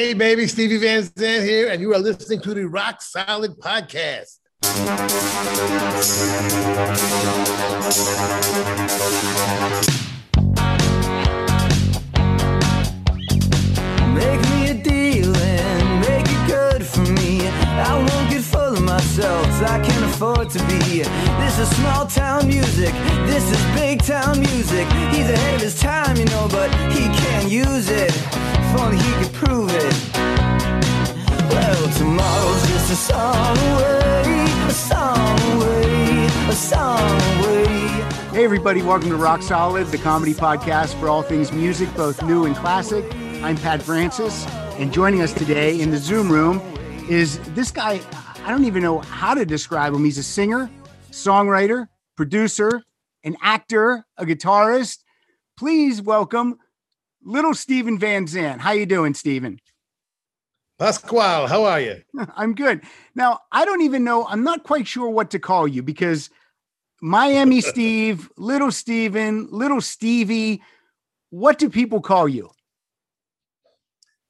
Hey, baby, Stevie Van Zandt here, and you are listening to the Rock Solid Podcast. Make me a deal and make it good for me. I won't get full of myself, I can't afford to be. This is small town music, this is big town music. He's ahead of his time, you know, but he can't use it. Only he could prove it. Well, tomorrow's just a song away, a song away, a song away. Hey, everybody, welcome to Rock Solid, the comedy podcast for all things music, both new and classic. I'm Pat Francis, and joining us today in the Zoom room is this guy. I don't even know how to describe him. He's a singer, songwriter, producer, an actor, a guitarist. Please welcome little Steven Van Zandt. How you doing, Steven? Pasquale, how are you? I'm good. Now, I don't even know, I'm not quite sure what to call you because Miami Steve, Little Steven, Little Stevie, what do people call you?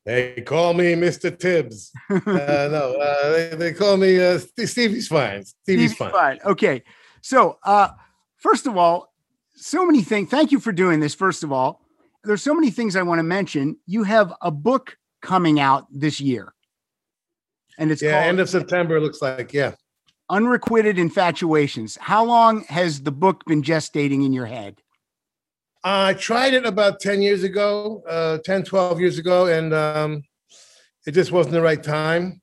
They call me Mr. Tibbs. Uh, no, uh, they, they call me uh, St- Stevie's fine. Stevie's, Stevie's fine. Okay. So, uh, first of all, so many things. Thank you for doing this. First of all, there's so many things I want to mention. You have a book coming out this year, and it's Yeah, called end of September, it looks like. Yeah. Unrequited Infatuations. How long has the book been gestating in your head? I tried it about 10 years ago, uh, 10, 12 years ago, and um, it just wasn't the right time.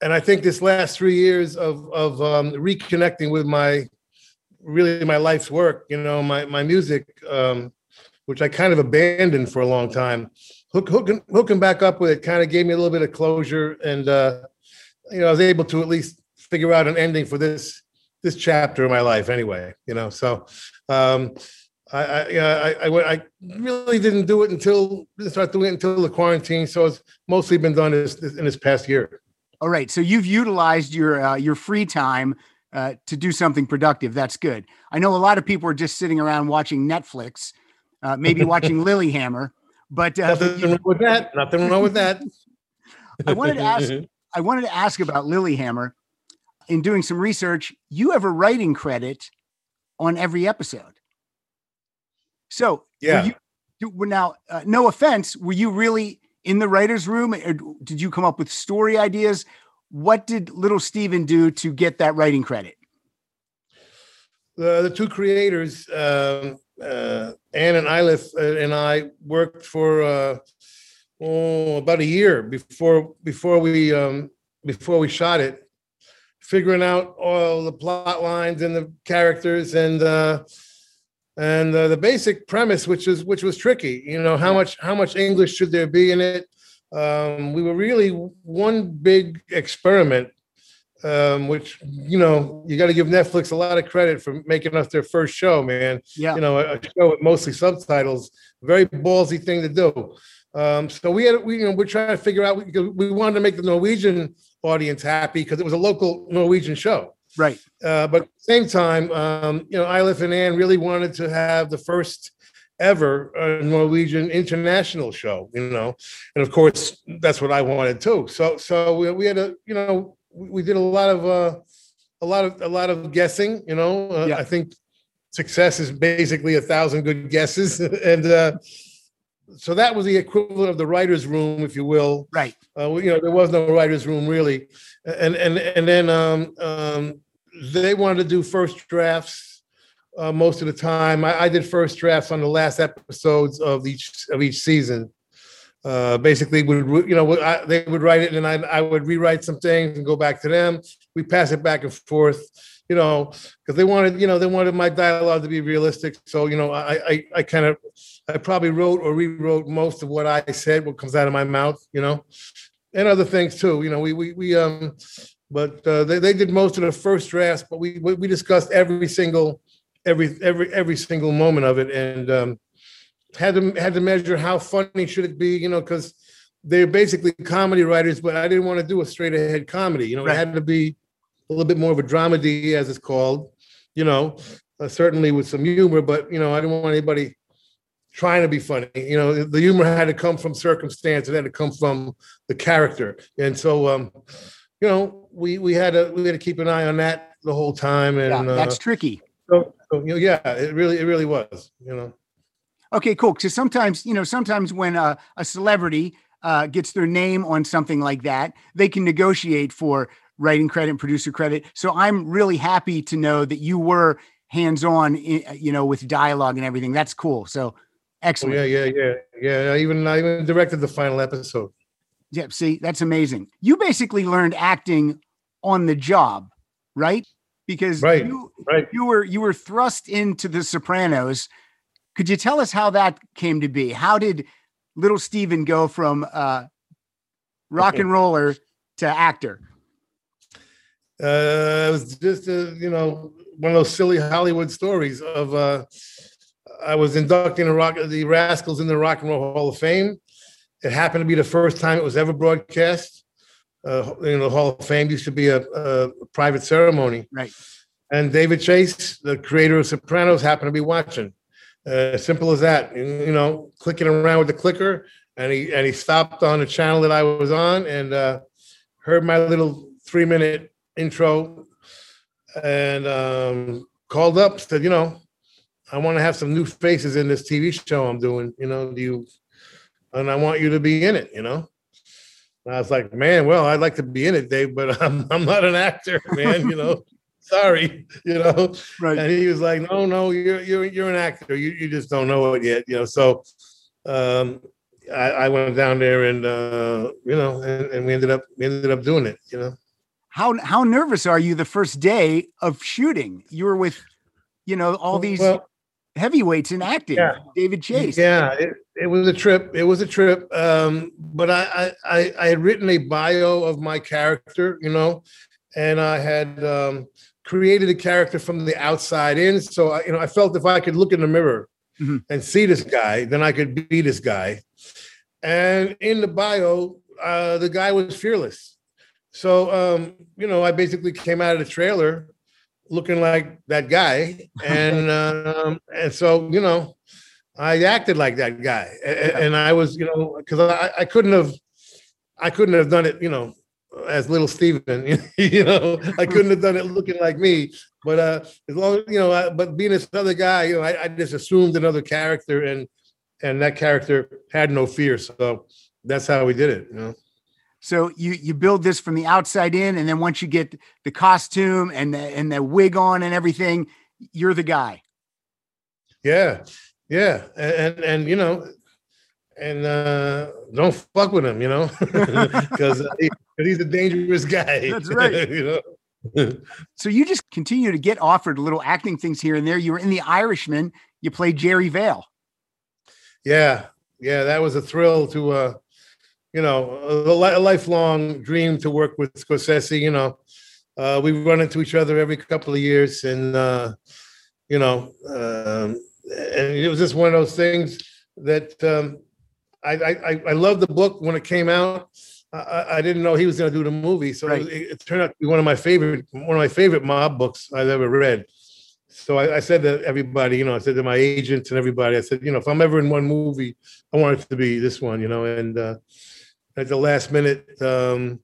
And I think this last three years of, of um, reconnecting with my, really my life's work, you know, my, my music, um, which I kind of abandoned for a long time, hook, hooking, hooking back up with it kind of gave me a little bit of closure. And, uh, you know, I was able to at least figure out an ending for this, this chapter of my life anyway, you know, so, um, I, I, I, I, really didn't do it until start doing it until the quarantine. So it's mostly been done this, this, in this past year. All right. So you've utilized your uh, your free time uh, to do something productive. That's good. I know a lot of people are just sitting around watching Netflix, uh, maybe watching Lilyhammer. But uh, Nothing wrong with that. Nothing wrong with that. I wanted to ask. I wanted to ask about Lilyhammer. In doing some research, you have a writing credit on every episode. So Yeah. you, you now uh, no offense, were you really in the writers' room, or did you come up with story ideas? What did Little Steven do to get that writing credit? The, the two creators, um, uh, Anne and Eilif uh, and I worked for uh, oh, about a year before before we um, before we shot it, figuring out all the plot lines and the characters and uh, and uh, the basic premise, which was which was tricky. You know how much how much English should there be in it? Um, we were really one big experiment um, which you know you got to give Netflix a lot of credit for making us their first show, man. Yeah. You know, a a show with mostly subtitles, very ballsy thing to do. Um, so we had, we, you know, we're trying to figure out. We, we wanted to make the Norwegian audience happy because it was a local Norwegian show. Right. Uh, but at the same time, um, you know, Eilif and Anne really wanted to have the first ever uh, Norwegian international show, you know, and of course that's what I wanted too. So, so we, we had a, you know, we, did a lot of, uh, a lot of, a lot of guessing, you know. Uh, Yeah. I think success is basically a thousand good guesses, and uh, so that was the equivalent of the writers' room, if you will. Right. Uh, you know, there was no writers' room really, and and and then um, um, they wanted to do first drafts uh, most of the time. I, I did first drafts on the last episodes of each of each season. Uh, basically, would you know I, they would write it, and I I would rewrite some things and go back to them. We pass it back and forth, you know, because they wanted you know they wanted my dialogue to be realistic. So you know I I, I kind of I probably wrote or rewrote most of what I said, what comes out of my mouth, you know, and other things too. You know, we we we um, but uh, they they did most of the first drafts, but we we discussed every single every every every single moment of it, and um, had to had to measure how funny should it be, you know, because they're basically comedy writers, but I didn't want to do a straight ahead comedy. You know, Right. it had to be a little bit more of a dramedy, as it's called. You know, uh, certainly with some humor, but you know, I didn't want anybody trying to be funny. You know, the humor had to come from circumstance. It had to come from the character. And so, um, you know, we we had to we had to keep an eye on that the whole time. And yeah, that's uh, tricky. so, so, you know, yeah, it really it really was. You know. Okay, cool. Because sometimes, you know, sometimes when a, a celebrity uh, gets their name on something like that, they can negotiate for writing credit and producer credit. So I'm really happy to know that you were hands on, you know, with dialogue and everything. That's cool. So Oh, excellent. yeah, yeah, yeah, yeah. I even I even directed the final episode. Yeah, see, that's amazing. You basically learned acting on the job, right? Because Right, you right. you were you were thrust into the Sopranos. Could you tell us how that came to be? How did little Steven go from uh, rock and roller to actor? Uh, it was just a, you know one of those silly Hollywood stories of uh, I was inducting the rock the Rascals in the Rock and Roll Hall of Fame. It happened to be the first time it was ever broadcast. Uh, you know, the Hall of Fame used to be a, a private ceremony, Right. and David Chase, the creator of Sopranos, happened to be watching. Uh, simple as that. You you know, clicking around with the clicker, and he and he stopped on the channel that I was on and uh, heard my little three minute intro, and um, called up. Said, you know, I want to have some new faces in this TV show I'm doing. You know, do you? And I want you to be in it. You know. And I was like, man, well, I'd like to be in it, Dave, but I'm I'm not an actor, man. You know. Sorry, you know. Right. And he was like, "No, no, you're you're you're an actor. You you just don't know it yet, you know." So, um, I, I went down there and uh, you know, and, and we ended up we ended up doing it, you know. How how nervous are you the first day of shooting? You were with, you know, all these Well, heavyweights in acting. Yeah. David Chase. Yeah, it, it was a trip. It was a trip. Um, but I, I I I had written a bio of my character, you know, and I had um, created a character from the outside in. So I, you know, I felt if I could look in the mirror Mhm. and see this guy, then I could be this guy. And in the bio, uh, the guy was fearless. So um, you know, I basically came out of the trailer looking like that guy, and um, and so you know, I acted like that guy, A- a- and I was, you know, because I, I couldn't have, I couldn't have done it, you know, as little Steven, you know, I couldn't have done it looking like me. But uh, as long as you know, I, but being this other guy, you know, I, I just assumed another character, and and that character had no fear, so that's how we did it, you know. So you you build this from the outside in, and then once you get the costume and the and the wig on and everything, you're the guy. Yeah, yeah, and and, and you know, and uh, don't fuck with him, you know, because 'cause he's a dangerous guy. That's right. you know. So you just continue to get offered little acting things here and there. You were in The Irishman. You played Jerry Vale. Yeah, yeah, that was a thrill to, uh, you know, a, a lifelong dream to work with Scorsese. You know, uh, we run into each other every couple of years, and uh, you know, um, and it was just one of those things that um, I, I I I loved the book when it came out. I- I, didn't know he was going to do the movie, so Right. it, it turned out to be one of my favorite one of my favorite mob books I've ever read. So I, I said to everybody, you know, I said to my agents and everybody, I said, you know, if I'm ever in one movie, I want it to be this one, you know. And uh, at the last minute, um,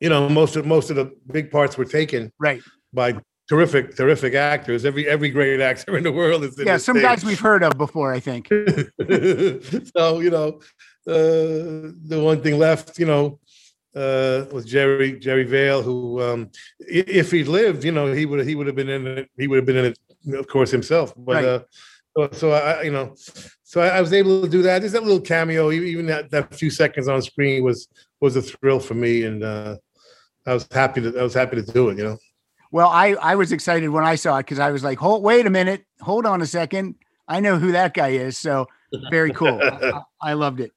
you know, most of most of the big parts were taken Right. by terrific, terrific actors. Every every great actor in the world is in Yeah. Some thing. guys we've heard of before, I think. so you know, uh, the one thing left, you know, uh, was Jerry Jerry Vale, who, um, if he lived, you know, he would he would have been in it. He would have been in it, of course, himself. But Right. uh, so, so I, you know, so I, I was able to do that. Just that little cameo, even that, that few seconds on screen was was a thrill for me, and uh, I was happy to I was happy to do it. You know. Well, I I was excited when I saw it because I was like, hold, wait a minute, hold on a second. I know who that guy is. So very cool. I- I loved it.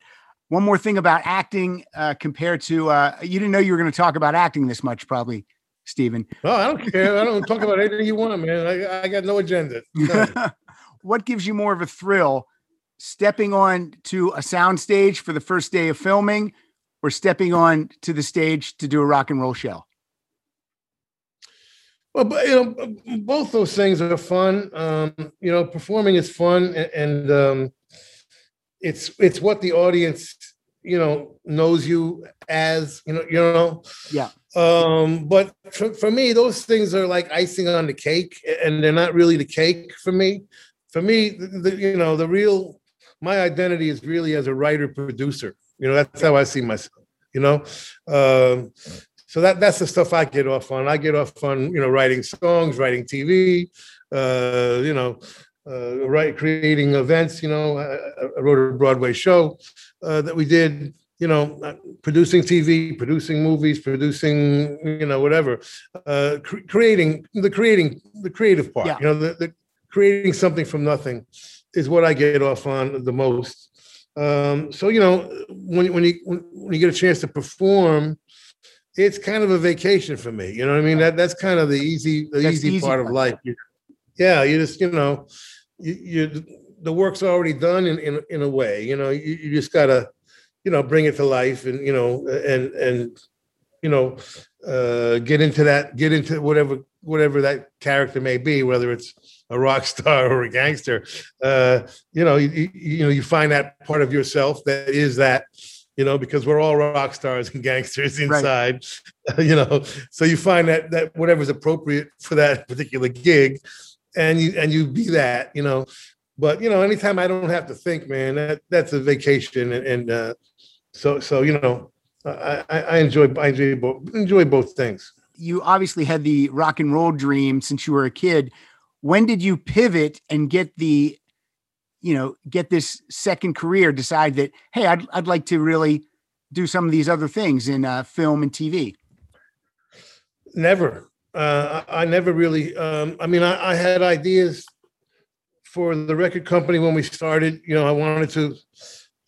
One more thing about acting uh, compared to uh, you didn't know you were going to talk about acting this much, probably, Steven. No, I don't care. I don't talk about anything you want, man. I, I got no agenda. What gives you more of a thrill, stepping on to a sound stage for the first day of filming, or stepping on to the stage to do a rock and roll show? Well, but you know, both those things are fun. Um, you know, performing is fun, and, and um, it's it's what the audience you know knows you as you know you know? Yeah. um but for, for me those things are like icing on the cake and they're not really the cake for me. For me the, the- you know the real my identity is really as a writer producer. You know that's how i see myself you know? Um so that that's the stuff i get off on. I get off on you know writing songs writing tv uh you know uh, right, creating events. You know, I, I wrote a Broadway show uh, that we did. You know, uh, producing TV, producing movies, producing you know whatever, uh, cre- creating the creating the creative part. Yeah. You know, the, the creating something from nothing is what I get off on the most. Um, so you know, when when you when, you get a chance to perform, it's kind of a vacation for me. You know what I mean? That that's kind of the easy the easy, easy part of life. You- yeah, you just you know, you, you the work's already done in in, in a way. You know, you, you just gotta you know bring it to life and you know and and you know uh, get into that get into whatever whatever that character may be, whether it's a rock star or a gangster. Uh, you know, you, you know you find that part of yourself that is that you know, because we're all rock stars and gangsters Right. inside, you know. So you find that that whatever's appropriate for that particular gig, and you and you be that, you know. But you know, anytime I don't have to think, man, that that's a vacation, and, and uh, so so you know, I, I I enjoy I enjoy both enjoy both things. You obviously had the rock and roll dream since you were a kid. When did you pivot and get the, you know, get this second career? Decide that hey, I'd I'd like to really do some of these other things in uh, film and TV. Never. Uh, I, I never really. Um, I mean, I, I had ideas for the record company when we started. You know, I wanted to.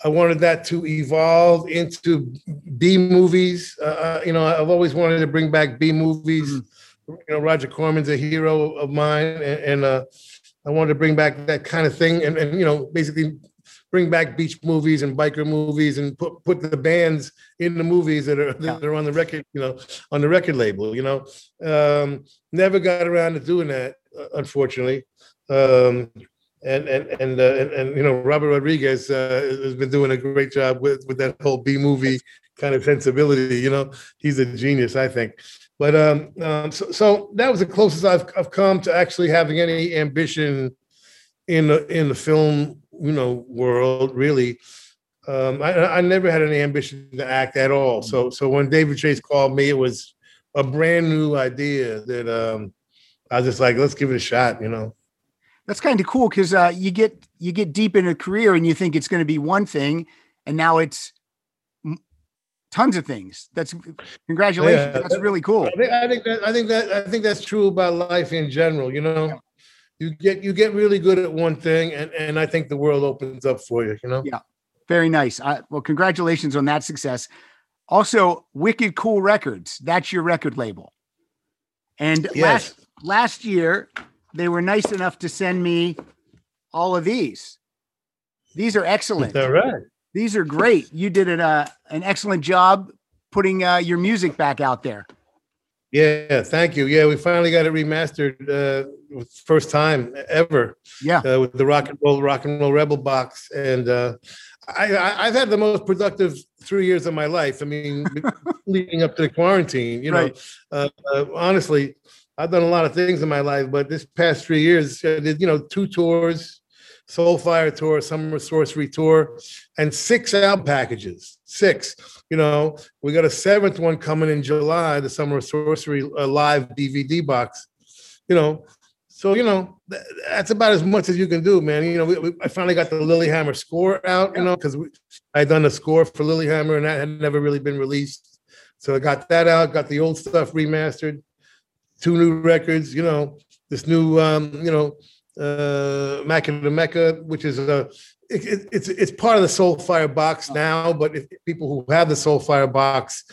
I wanted that to evolve into B movies. Uh, you know, I've always wanted to bring back B movies. You know, Roger Corman's a hero of mine, and, and uh, I wanted to bring back that kind of thing, and, and you know, basically bring back beach movies and biker movies, and put put the bands in the movies that are that are on the record, you know, on the record label. You know, um, never got around to doing that, uh, unfortunately. Um, and and and, uh, and and you know Robert Rodriguez uh, has been doing a great job with with that whole B movie kind of sensibility. You know, he's a genius, I think. But um, um so, so that was the closest I've I've come to actually having any ambition in the in the film you know world really. Um, I, I never had any ambition to act at all. So so when David Chase called me, it was a brand new idea that um, I was just like, let's give it a shot. You know. That's kind of cool because uh, you get you get deep in a career and you think it's going to be one thing, and now it's tons of things. That's congratulations. Yeah. That's really cool. I think, I think that I think that I think that's true about life in general. You know, you get you get really good at one thing, and and I think the world opens up for you. You know. Yeah. Very nice. Uh, well, congratulations on that success. Also, Wicked Cool Records. That's your record label. And Yes. last last year, they were nice enough to send me all of these. These are excellent. All right. These are great. You did an uh, an excellent job putting uh, your music back out there. Yeah. Thank you. Yeah, we finally got it remastered. Uh, first time ever. Yeah. uh, with the rock and roll rock and roll rebel box and uh I, i've had the most productive three years of my life i mean leading up to the quarantine you know Right. uh, uh, honestly i've done a lot of things in my life but this past three years i did you know two tours soulfire tour summer sorcery tour and six album packages six you know we got a seventh one coming in july the summer of sorcery uh, live dvd box you know so you know that's about as much as you can do, man. You know, we, we, I finally got the Lilyhammer score out, you know, because I had done a score for Lilyhammer and that had never really been released. So I got that out, got the old stuff remastered, two new records, you know, this new, um, you know, uh, Macca to Mecca, which is a, it, it, it's it's part of the Soulfire box oh. now, but if people who have the Soulfire box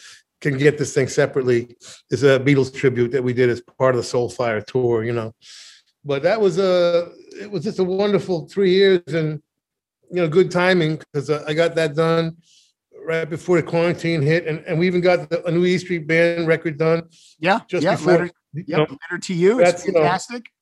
can get this thing separately, it's a Beatles tribute that we did as part of the Soulfire tour, you know but that was a it was just a wonderful three years and you know good timing because I got that done right before the quarantine hit and, and we even got the, a new E Street Band record done Yeah. just yeah. before Letter, you yep, know, letter to you. It's fantastic. you know,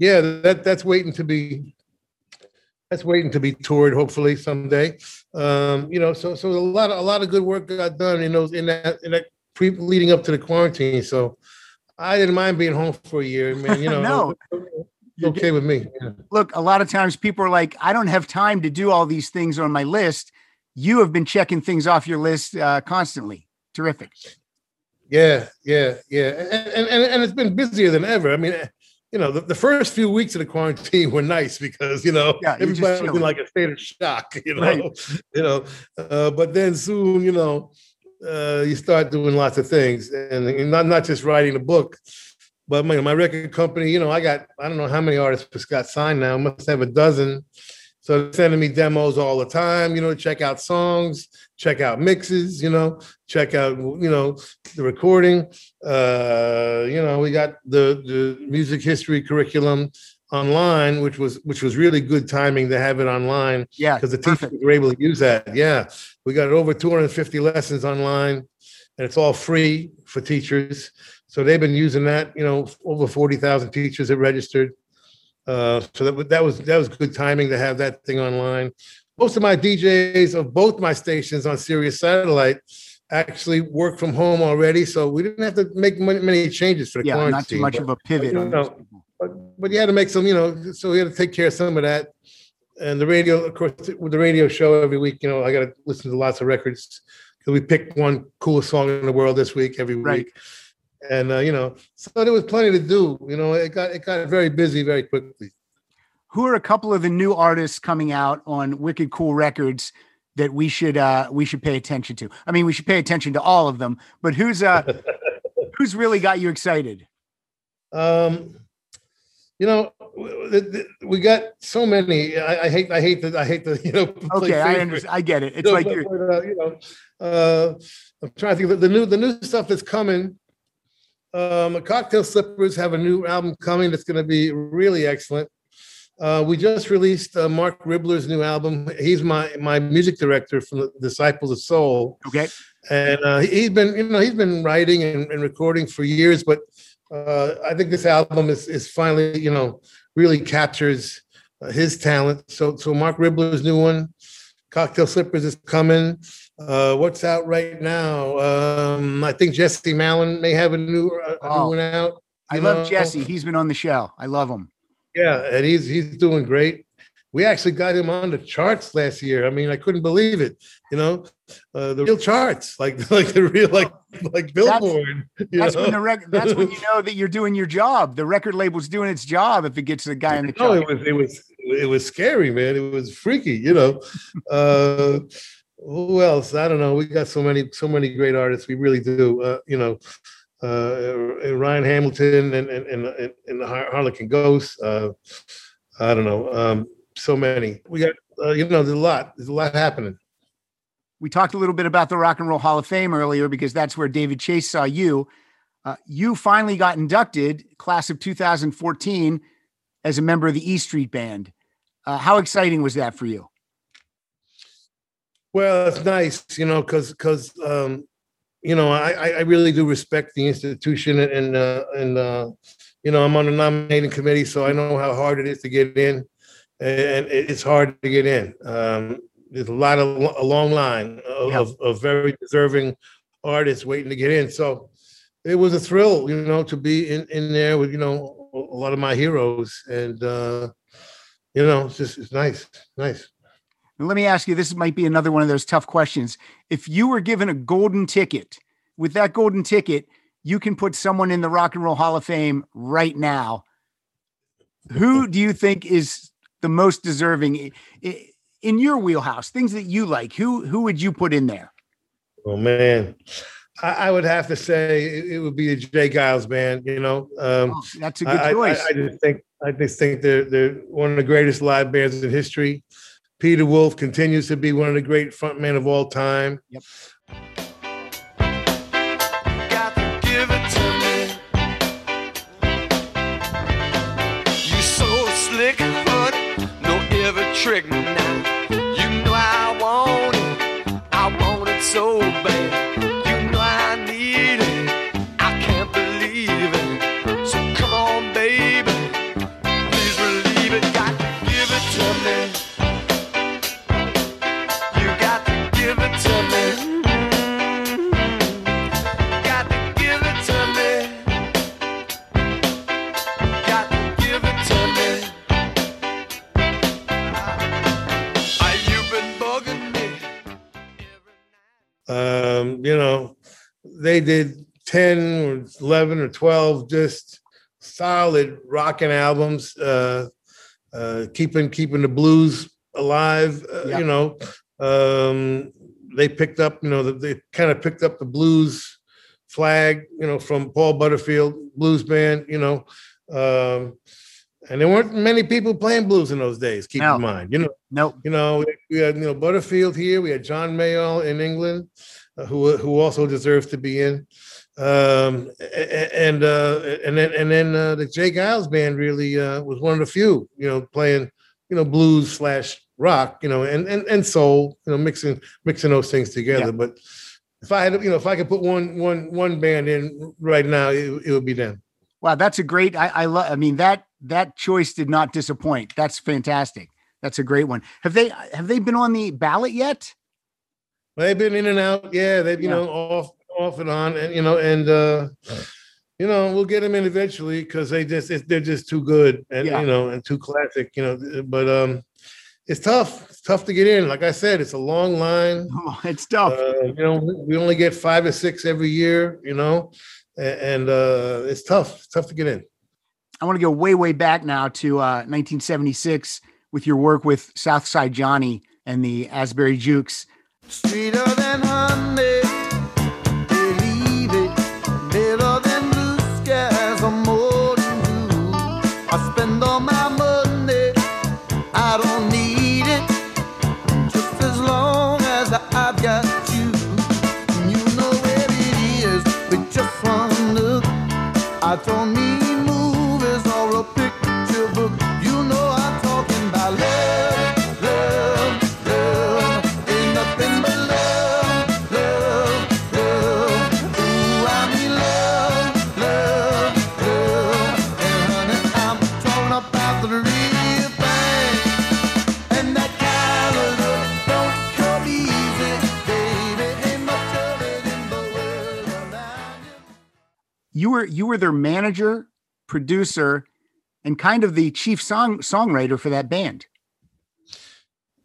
Yeah, that that's waiting to be that's waiting to be toured hopefully someday. Um, you know, so so a lot of a lot of good work got done in those in that in that pre leading up to the quarantine. So I didn't mind being home for a year, man. You know, No. it's okay with me. Yeah. Look, a lot of times people are like, I don't have time to do all these things on my list. You have been checking things off your list uh, constantly. Terrific. Yeah, yeah, yeah, and, and and and it's been busier than ever. I mean, you know, the, the first few weeks of the quarantine were nice because you know Yeah, everybody was in like a state of shock. You know, Right. you know, uh, but then soon, you know, uh, you start doing lots of things, and, and not not just writing a book, but my my record company. You know, I got I don't know how many artists got signed now. I must have a dozen. So they're sending me demos all the time. You know, check out songs, check out mixes. You know, check out you know the recording. Uh, you know, we got the the music history curriculum online, which was which was really good timing to have it online Yeah. because the perfect. teachers were able to use that. Yeah, we got over 250 lessons online, and it's all free for teachers. So they've been using that. You know, over 40,000 teachers have registered. Uh, so that that was that was good timing to have that thing online. Most of my DJs of both my stations on Sirius Satellite actually work from home already, so we didn't have to make many, many changes for the Yeah. quarantine. Not too much but- of a pivot. you on know, but, but you had to make some, you know, so we had to take care of some of that. And the radio, of course, with the radio show every week, you know, I got to listen to lots of records because we picked one coolest song in the world this week every Right. week. And uh, you know, so there was plenty to do. You know, it got it got very busy very quickly. Who are a couple of the new artists coming out on Wicked Cool Records that we should uh we should pay attention to? I mean, we should pay attention to all of them, but who's uh who's really got you excited? Um, you know, w- the- the- we got so many. I, I hate, I hate the, I hate the, you know. Okay, I understand. I get it. It's like but- uh, you know, uh, I'm trying to think of the new the new stuff that's coming. Um, Cocktail Slippers have a new album coming that's going to be really excellent. Uh, we just released uh, Marc Ribler's new album. He's my my music director from the Disciples of Soul, okay. and uh, he- he's been you know he's been writing and, and recording for years. But uh, I think this album is is finally you know really captures uh, his talent. So so Marc Ribler's new one, Cocktail Slippers is coming. Uh, what's out right now? Um, I think Jesse Malin may have a new, a Oh, new one out. I you love? Jesse. He's been on the show. I love him. Yeah, and he's he's doing great. We actually got him on the charts last year. I mean, I couldn't believe it. You know, uh, the real charts, like like the real like like Billboard. That's know? when the rec- that's when you know that you're doing your job. The record label's doing its job if it gets the guy in the No, chart. it was it was it was scary, man. It was freaky, you know. Uh who else? I don't know. We got so many so many great artists. We really do. Uh, you know, uh Ryan Hamilton and and and, and, the Har- Harlequin Ghost. Uh I don't know. Um so many. We got uh, you know, there's a lot. There's a lot happening. we talked a little bit about the Rock and Roll Hall of Fame earlier because that's where David Chase saw you. Uh, you finally got inducted, class of 2014, as a member of the E Street Band. Uh, how exciting was that for you? Well, it's nice, you know, because because um, you know I I really do respect the institution and and uh, and uh, you know I'm on the nominating committee, so I know how hard it is to get in, and it's hard to get in. Um, there's a lot of a long line of, Yeah. of, of very deserving artists waiting to get in. So it was a thrill, you know, to be in in there with you know a a lot of my heroes, and uh, you know it's just it's nice, nice. And let me ask you this might be another one of those tough questions. If you were given a golden ticket, with that golden ticket, you can put someone in the Rock and Roll Hall of Fame right now. Who do you think is the most deserving in your wheelhouse? Things that you like. Who who would you put in there? Oh man, I, I would have to say it, it would be the J. Geils band. You know, um, Oh, that's a good I- choice. I, I just think I just think they're they're one of the greatest live bands in history. Peter Wolf continues to be one of the great frontmen of all time. got to give it to me. You so slick, honey, know every trick now. You know I want it, I want it so bad. Um, you know, they did 10 or 11 or 12 just solid rocking albums, uh, uh, keeping keeping the blues alive. Uh, Yeah. You know, um, they picked up, you know, they kind of picked up the blues flag, you know, from Paul Butterfield Blues Band. You know, um, and there weren't many people playing blues in those days. Keep No. in mind, you know. nope. You know, we had you know Butterfield here. We had John Mayall in England, who who also deserves to be in. Um, and uh, and then and then uh, the J. Geils band really uh, was one of the few, you know, playing you know blues slash rock, you know, and and and soul, you know, mixing mixing those things together. Yeah. But if I had, you know, if I could put one one one band in right now, it, it would be them. Wow, that's a great. I, I love. I mean that that choice did not disappoint. That's fantastic. That's a great one. Have they have they been on the ballot yet? They've been in and out. Yeah, they've you Yeah. know off off and on, and you know, and uh, you know we'll get them in eventually because they just they're just too good and Yeah. you know and too classic. You know, but um, it's tough. It's tough to get in. Like I said, it's a long line. Oh, it's tough. Uh, you know, we only get five or six every year. You know, a- and uh, it's tough. It's tough to get in. I want to go way way back now to uh, 1976 with your work with Southside Johnny and the Asbury Jukes. Sweeter than honey, you. Were you were their manager, producer, and kind of the chief song songwriter for that band.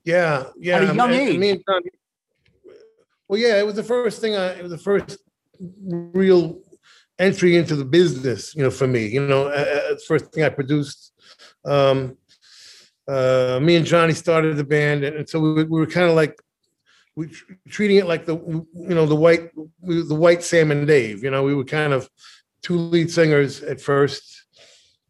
Yeah, yeah. At a young and- age. me and John- well, yeah, it was the first thing. I it was the first real entry into the business. You know, for me, you know, uh, uh, first thing I produced. Um, uh, me and Johnny started the band, and, and so we, were- we were kind of like we treating it like the you know the white the white Sam and Dave. You know, we were kind of two lead singers at first,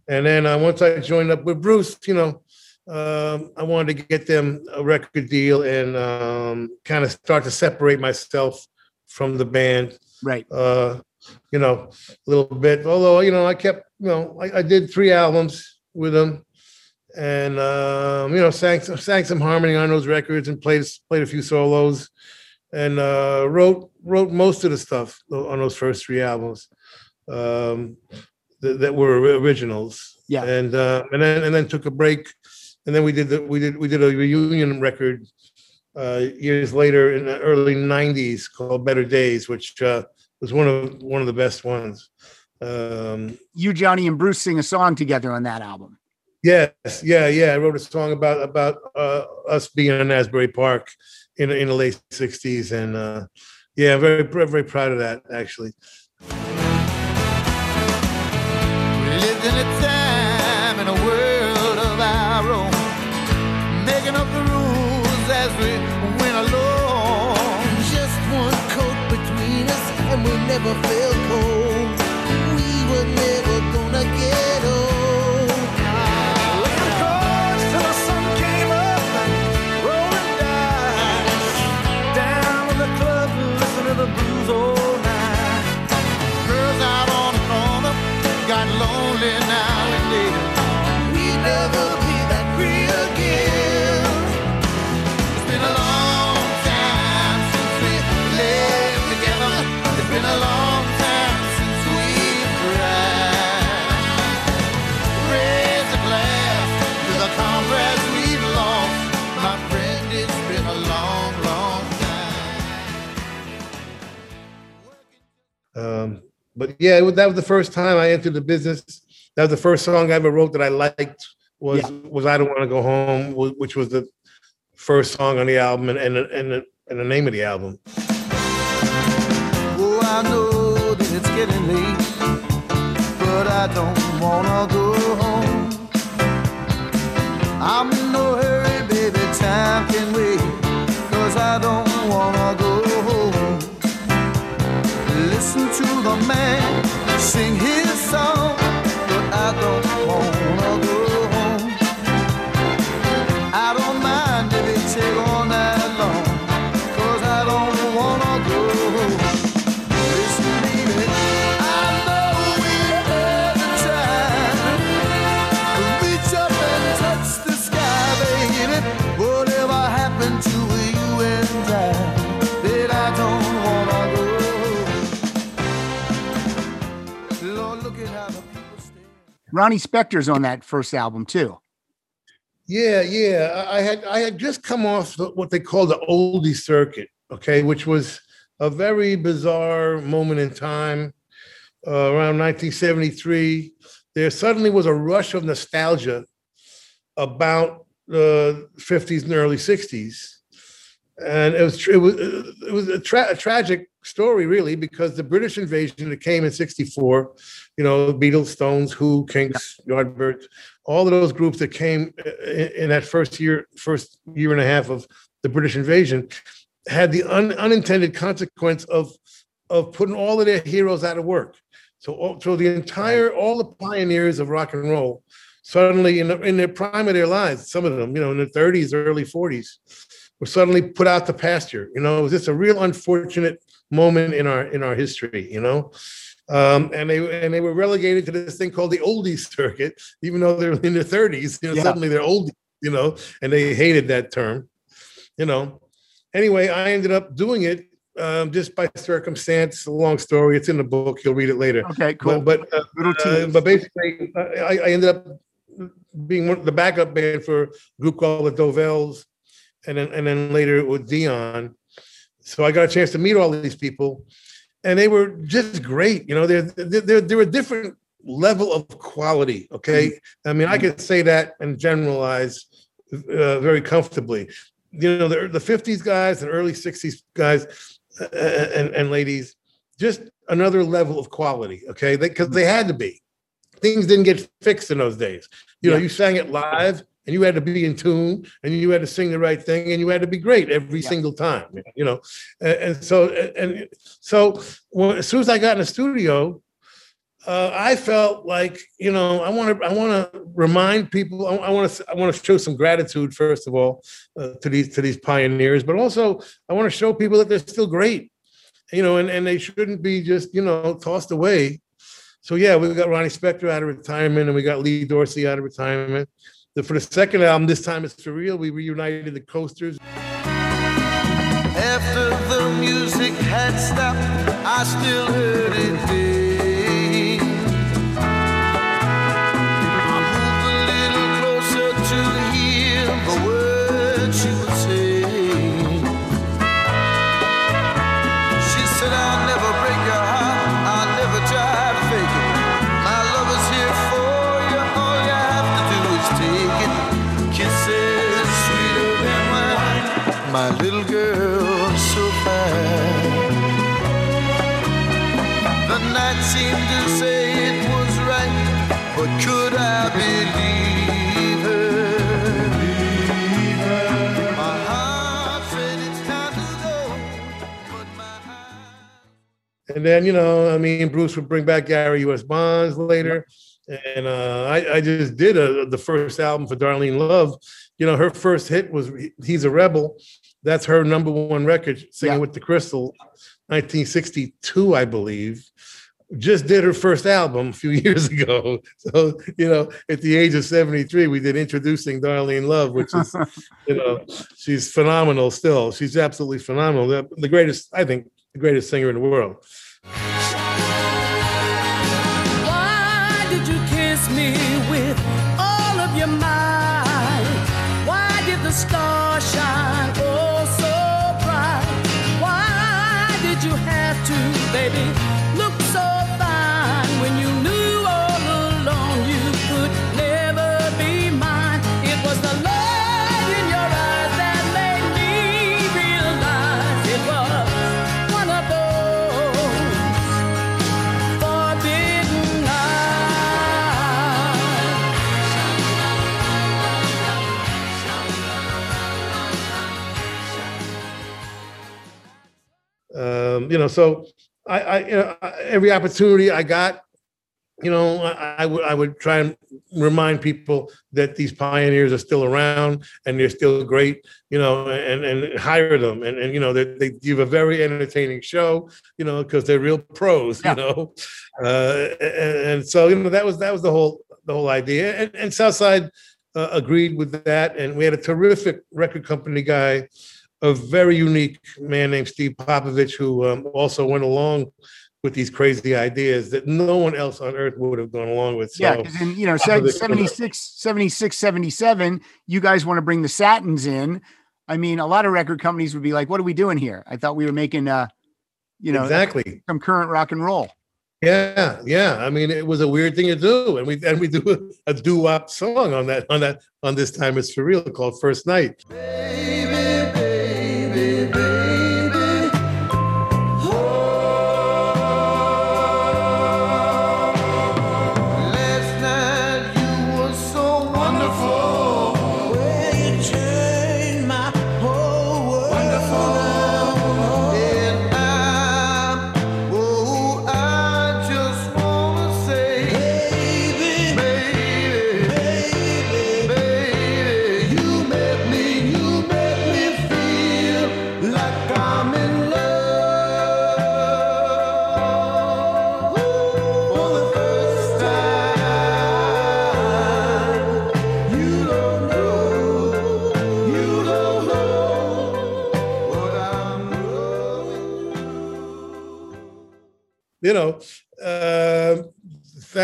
and then uh, once I joined up with Bruce, you know, um, I wanted to get them a record deal and um, kind of start to separate myself from the band, Right. uh, you know, a little bit. Although, you know, I kept, you know, I, I did three albums with them. And, um, you know, sang, some- sang some harmony on those records and played, played a few solos. And uh, wrote, wrote most of the stuff on those first three albums um, that, that were originals. Yeah. And, uh, and then, and then took a break and then we did the we did we did a reunion record uh, years later in the early '90s called "Better Days," which uh, was one of one of the best ones. Um, You, Johnny, and Bruce sing a song together on that album. yes, yeah, yeah. I wrote a song about about uh, us being in Asbury Park in in the late '60s, and uh, yeah, very very proud of that actually. But yeah, it was, that was the first time I entered the business. That was the first song I ever wrote that I liked. Was Yeah. was I don't want to go home, which was the first song on the album and and and the, and the name of the album. Oh, I know that it's getting late, but I don't wanna go home. I'm in no hurry, baby, time can wait, cause I don't wanna go home. Listen to the man sing his song, but I don't Ronnie Spector's on that first album too. Yeah, yeah. I had I had just come off what they call the oldie circuit, okay, which was a very bizarre moment in time. Uh, around 1973, there suddenly was a rush of nostalgia about the 50s and early 60s, and it was it was it was a, tra- a tragic story, really, because the British invasion that came in '64, you know, Beatles, Stones, Who, Kinks, Yardbirds, all of those groups that came in, in that first year, first year and a half of the British invasion, had the un, unintended consequence of of putting all of their heroes out of work. So, all- so the entire, all the pioneers of rock and roll, suddenly in the, in their prime of their lives, some of them, you know, in their 30s, early 40s, were suddenly put out to pasture. You know, it was just a real unfortunate moment in our in our history. You know, um, and they and they were relegated to this thing called the oldies circuit, even though they're in their 30s. You know, Yeah. suddenly they're old. You know, and they hated that term. You know, anyway, I ended up doing it um, just by circumstance. Long story. It's in the book. You'll read it later. Okay, cool. But but, uh, uh, but basically, I, I ended up being one, the backup band for a group called the Dovels, and then and then later with Dion. So I got a chance to meet all these people, and they were just great. You know, they're they're they're, a different level of quality. Okay, I mean, I could say that and generalize uh, very comfortably. You know, the the '50s guys and early '60s guys uh, and and ladies, just another level of quality. Okay, because they, had to be. Things didn't get fixed in those days. You know, you sang it live, and you had to be in tune, and you had to sing the right thing, and you had to be great every Yeah. single time. You know, and, and so and so when, as soon as I got in the studio, uh, I felt like you know I want to I want to remind people I want to I want to show some gratitude first of all uh, to these to these pioneers, but also I want to show people that they're still great, you know, and, and they shouldn't be just you know tossed away. So yeah, we got Ronnie Spector out of retirement, and we got Lee Dorsey out of retirement. The, for the second album, this time it's for real. We reunited the Coasters. After the music had stopped, I still heard it and then, you know, I mean, Bruce would bring back Gary U.S. Bonds later. And uh, I, I just did a, the first album for Darlene Love. You know, her first hit was He's a Rebel. That's her number one record, Singing Yeah. with the Crystal, 1962, I believe. Just did her first album a few years ago. So, you know, at the age of 73, we did Introducing Darlene Love, which is, you know, she's phenomenal still. She's absolutely phenomenal. The, the greatest, I think, the greatest singer in the world. Why um, you know, so I, I, you know, every opportunity I got, you know, I, I would, I would try and remind people that these pioneers are still around and they're still great, you know, and, and hire them. And, and, you know, they, they give a very entertaining show, you know, because they're real pros, Yeah. you know? Uh, and, and so, you know, that was, that was the whole, the whole idea. And, and Southside uh, agreed with that. And we had a terrific record company guy, a very unique man named Steve Popovich, who um, also went along with these crazy ideas that no one else on earth would have gone along with. So, Yeah, because in you know Top 76, 76, 77, you guys want to bring the Satins in. I mean, a lot of record companies would be like, "What are we doing here?" I thought we were making, uh, you know, exactly. some current rock and roll. Yeah, yeah. I mean, it was a weird thing to do, and we and we do a, a doo wop song on that on that on this time it's for real called First Night. Baby, baby,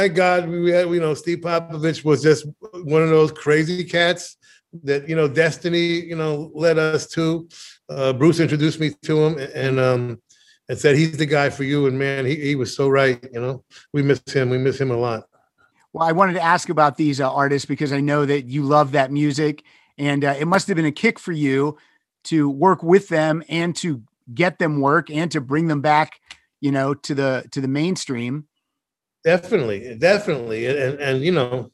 thank God we had. You know, Steve Popovich was just one of those crazy cats that you know destiny you know led us to. Uh, Bruce introduced me to him and um, and said he's the guy for you. And man, he, he was so right. You know, we miss him. We miss him a lot. Well, I wanted to ask about these uh, artists because I know that you love that music, and uh, it must have been a kick for you to work with them and to get them work and to bring them back, you know, to the to the mainstream. Definitely, definitely, and and, you know,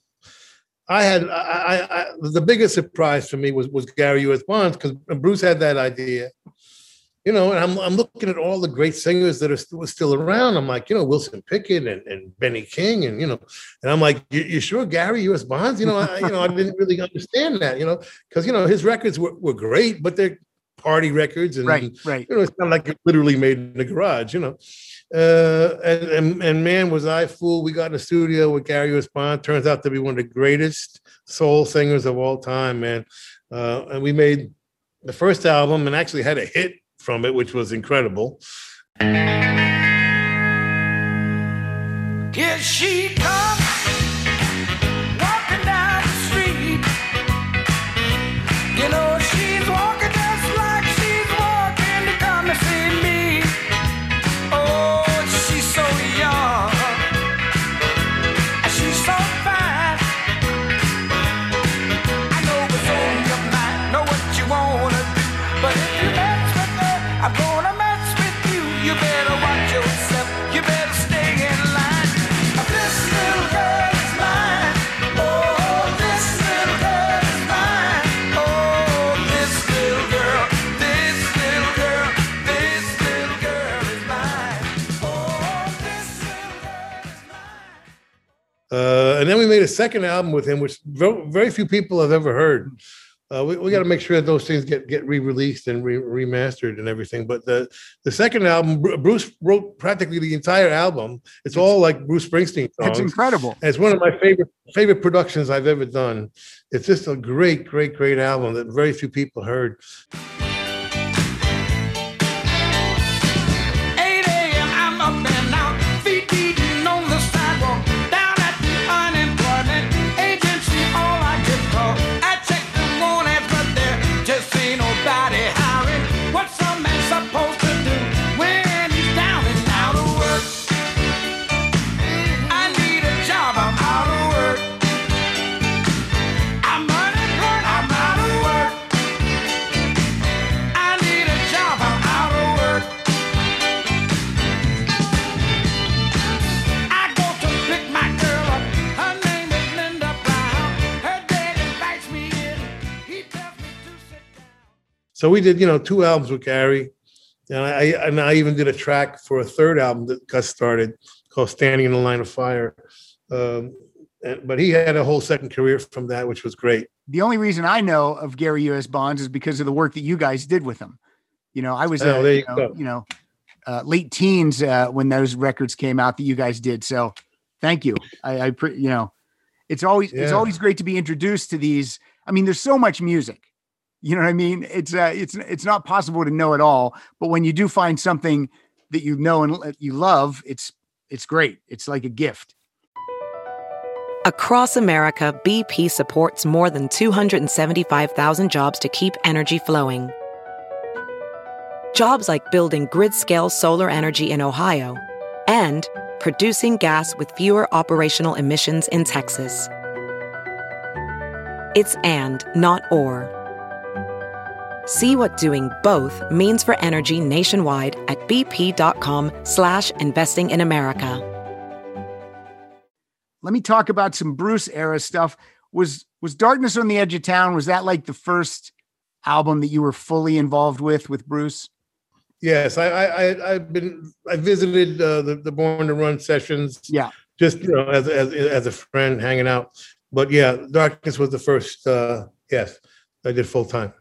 I had I, I, I the biggest surprise for me was was Gary U.S. Bonds because Bruce had that idea, you know, and I'm I'm looking at all the great singers that are still still around. I'm like, you know, Wilson Pickett and, and Benny King, and you know, and I'm like, you, you sure Gary U.S. Bonds? You know, I, you know, I didn't really understand that, you know, because you know his records were, were great, but they're party records and Right, right. you know, it's not like it literally made in the garage, you know. Uh, and, and and man, was I fool? We got in the studio with Gary U.S. Bond. Turns out to be one of the greatest soul singers of all time, man. Uh, and we made the first album and actually had a hit from it, which was incredible. Here she Uh, and then we made a second album with him, which very, few people have ever heard. Uh, we we got to make sure that those things get get re-released and re- remastered and everything. But the the second album, Bruce wrote practically the entire album. It's all like Bruce Springsteen songs. incredible. And it's one of my favorite favorite productions I've ever done. It's just a great, great, great album that very few people heard. So we did, you know, two albums with Gary, and I and I even did a track for a third album that Gus started called "Standing in the Line of Fire." Um, and, but he had a whole second career from that, which was great. The only reason I know of Gary U.S. Bonds is because of the work that you guys did with him. You know, I was, Oh, uh, there you know, you know, uh, late teens uh, when those records came out that you guys did. So thank you. I, I pre- you know, it's always it's always great to be introduced to these. I mean, there's so much music. You know what I mean? It's uh, it's it's not possible to know it all, but when you do find something that you know and you love, it's it's great. It's like a gift. Across America, BP supports more than 275,000 jobs to keep energy flowing. Jobs like building grid scale solar energy in Ohio and producing gas with fewer operational emissions in Texas. It's and, not or. See what doing both means for energy nationwide at bp.com slash investing in America. let me talk about some Bruce era stuff. Was was Darkness on the Edge of Town? Was that like the first album that you were fully involved with with Bruce? Yes, I, I, I I've been I visited uh, the the Born to Run sessions. Yeah. just you know as as as a friend hanging out. But yeah, Darkness was the first. Uh, yes, I did full time.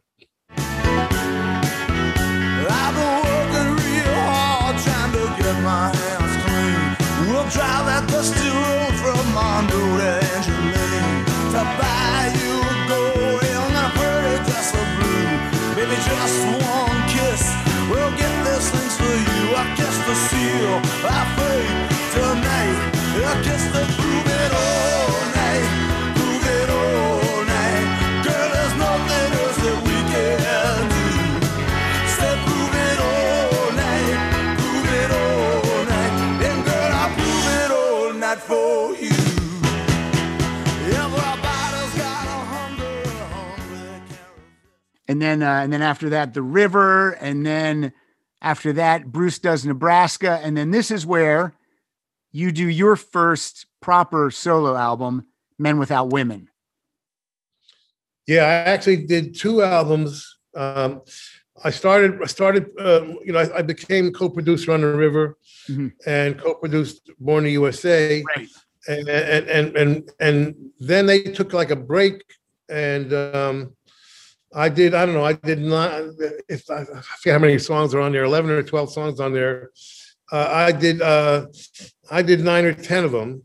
And then uh, and then after that, The River, and then after that, Bruce does Nebraska, and then this is where you do your first proper solo album, Men Without Women. Yeah, I actually did two albums. Um, I started, I started, uh, you know, I, I became co-producer on the River Mhm. and co-produced Born in the USA, Right. and and and and and then they took like a break, and um, I did, I don't know, I did not, if I, I forget how many songs are on there, eleven or twelve songs on there. Uh, I did, uh, I did nine or ten of them.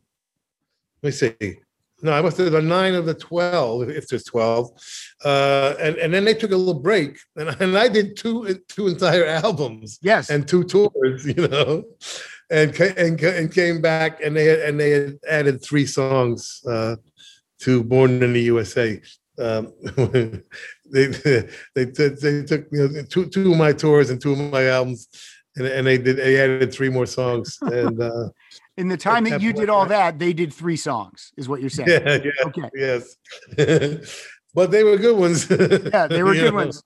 Let me see. No, I must have done nine of the twelve, if there's twelve. Uh, and and then they took a little break, and, and I did two two entire albums Yes. and two tours, you know, and and and came back, and they had, and they had added three songs uh, to "Born in the USA." Um, they, they they they took you know, two two of my tours and two of my albums, and, and they did they added three more songs, and uh, In the time that that you did all that, they did three songs, is what you're saying. yeah, yeah, Okay. yes, but they were good ones. Yeah, they were good know. ones.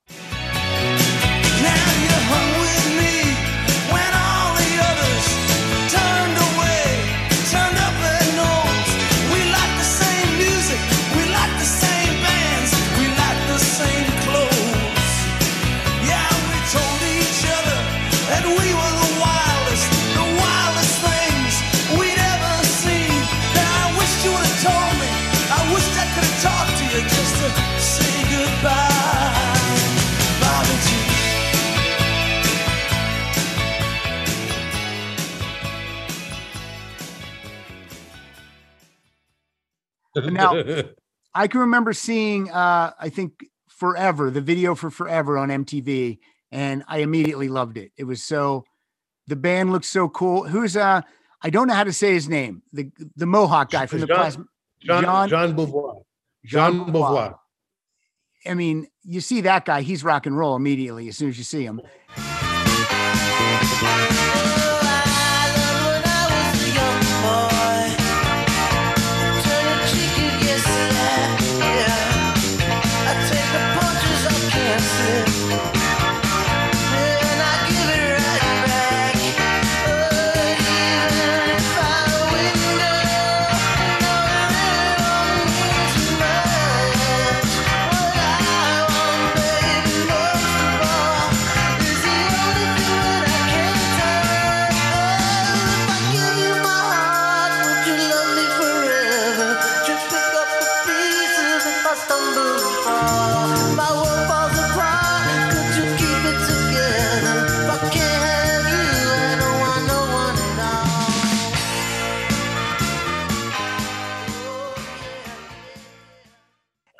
Now- I can remember seeing, uh, I think, Forever, the video for Forever on MTV, and I immediately loved it. It was so, the band looks so cool. Who's, uh, I don't know how to say his name, the the Mohawk guy from the Jean- plasma. John, John- John Beauvoir. John Beauvoir. I mean, you see that guy, he's rock and roll immediately as soon as you see him.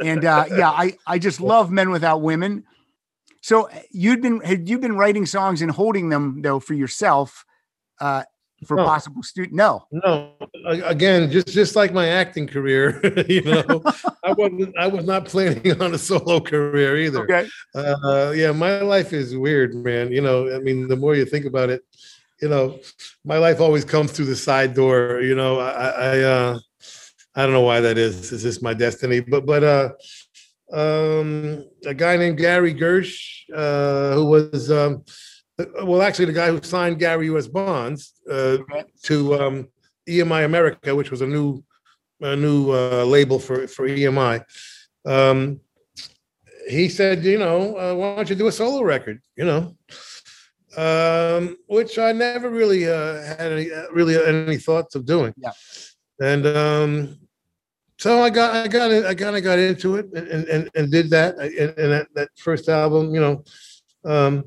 And uh, yeah, I I just love Men Without Women. So uh, you'd been had you been writing songs and holding them though for yourself uh, for No. possible student? No. No, again, just just like my acting career, you know, I wasn't I was not planning on a solo career either. Okay. Uh, yeah, my life is weird, man. You know, I mean, the more you think about it, you know, my life always comes through the side door. You know, I, I, I, uh, I don't know why that is. It's just my destiny. But, but, uh, um, a guy named Gary Gersh, uh, who was, um, well, actually, the guy who signed Gary U.S. Bonds uh, to um, EMI America, which was a new, a new uh, label for for EMI. Um, he said, you know, uh, why don't you do a solo record? You know, um, which I never really uh, had any uh, really any thoughts of doing. Yeah. And um, so I got I got I kind of got into it and and, and did that and, and that, that first album, you know. Um,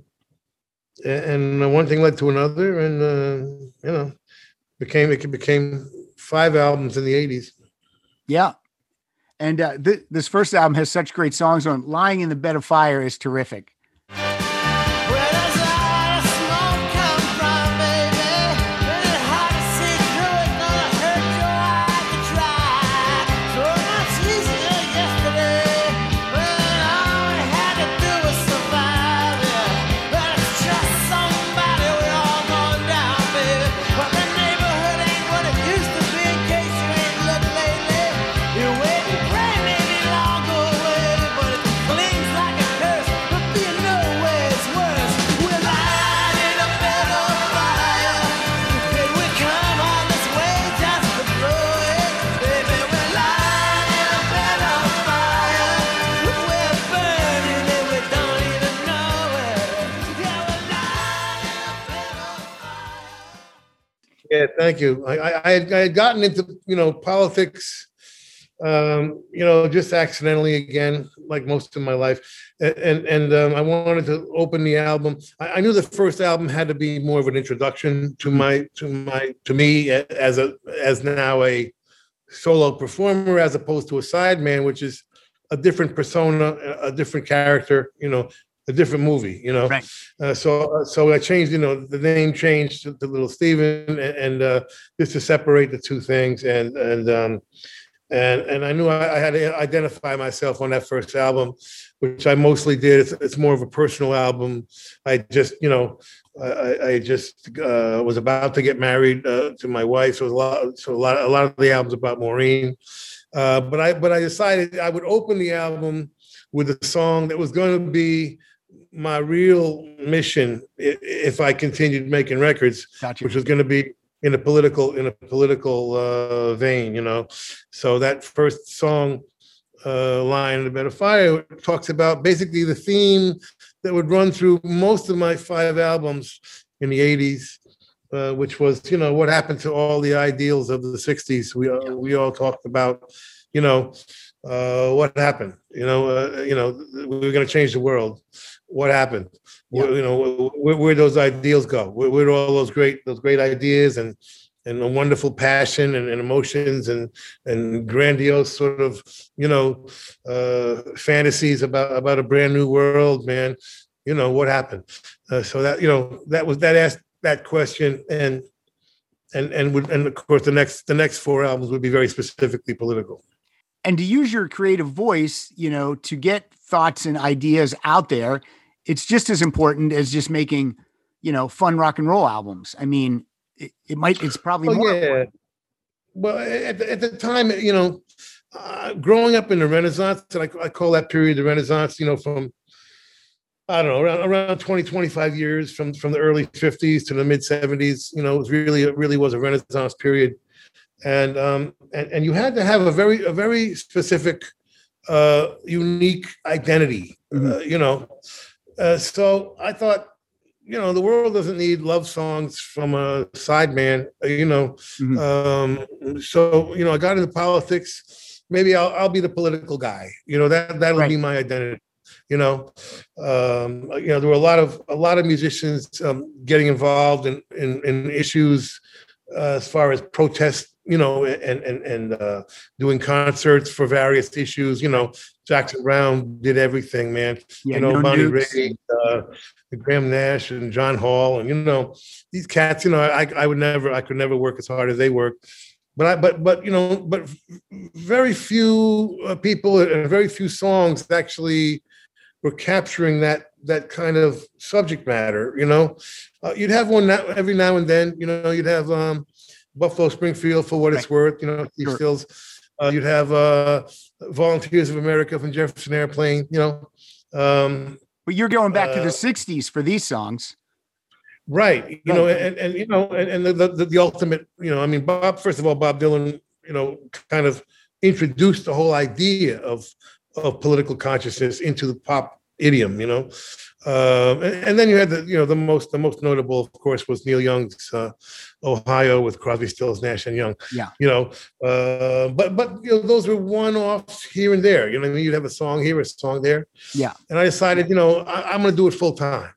and one thing led to another, and uh, you know, became it became five albums in the '80s. Yeah. And uh, th- this first album has such great songs on. "Lying in the Bed of Fire" is terrific. Thank you. I, I, had, I had gotten into, you know, politics, um, you know, just accidentally again, like most of my life. And, and, um, I wanted to open the album. I, I knew the first album had to be more of an introduction to my, to my, to me as a, as now a solo performer, as opposed to a sideman, which is a different persona, a different character, you know, a different movie, you know. Right. Uh, so, so I changed, you know, the name changed to, to Little Steven, and, and uh, just to separate the two things, and and um, and and I knew I, I had to identify myself on that first album, which I mostly did. It's, it's more of a personal album. I just, you know, I, I- I just uh, was about to get married uh, to my wife, so a lot, so a lot, a lot of the albums about Maureen. Uh, but I, but I decided I would open the album with a song that was going to be my real mission if I continued making records, Gotcha. which was going to be in a political in a political uh, vein, you know. So that first song, uh, "Lying in a Bed of Fire," talks about basically the theme that would run through most of my five albums in the '80s, uh, which was you know what happened to all the ideals of the '60s. We uh, we all talked about, you know. Uh, what happened? You know, uh, you know, we were going to change the world. What happened? Where, you know, where, where those ideals go? Where, where do all those great, those great ideas and and a wonderful passion and, and emotions and and grandiose sort of you know uh, fantasies about about a brand new world, man. You know what happened. Uh, so that you know that was that asked that question and and and would and of course the next the next four albums would be very specifically political. and to use your creative voice, you know, to get thoughts and ideas out there, it's just as important as just making, you know, fun rock and roll albums. I mean, it, it might, it's probably Oh, more. yeah. Well, at the, at the time, you know, uh, growing up in the Renaissance, and I, I call that period the Renaissance, you know, from, I don't know, around, around 20, 25 years from, from the early 50s to the mid 70s, you know, it was really, it really was a Renaissance period. And, um, and, and you had to have a very, a very specific, uh, unique identity, uh, you know. Uh, so I thought, you know, the world doesn't need love songs from a sideman, uh, you know. Mhm. Um, so you know, I got into politics. Maybe I'll I'll be the political guy. You know that that'll be my identity. You know, um, you know there were a lot of a lot of musicians um, getting involved in in, in issues uh, as far as protest. You know, and and and uh, doing concerts for various issues. You know, Jackson Browne did everything, man Yeah, you know, no Bonnie. Raitt, uh, Graham Nash, and John Hall, and you know, these cats. You know, I I would never, I could never work as hard as they work. But I, but but you know, but very few uh, people and very few songs actually were capturing that that kind of subject matter. You know, uh, you'd have one now, every now and then. You know, you'd have um, Buffalo Springfield for what it's worth. You know, Steve Sure. Stills. Uh, you'd have uh, Volunteers of America from Jefferson Airplane. You know, um, But you're going back to Uh, the 60s for these songs. right? You know, and, and you know, and, and the, the the ultimate. You know, I mean, Bob. First of all, Bob Dylan. You know, kind of introduced the whole idea of of political consciousness into the pop idiom. You know, um, and, and then you had the you know the most the most notable, of course, was Neil Young's uh, Ohio with Crosby, Stills, Nash and Young. Yeah. You know, uh, but but you know those were one offs here and there. You know, I mean, you'd have a song here, a song there. Yeah. And I decided, you know, I, I'm going to do it full time.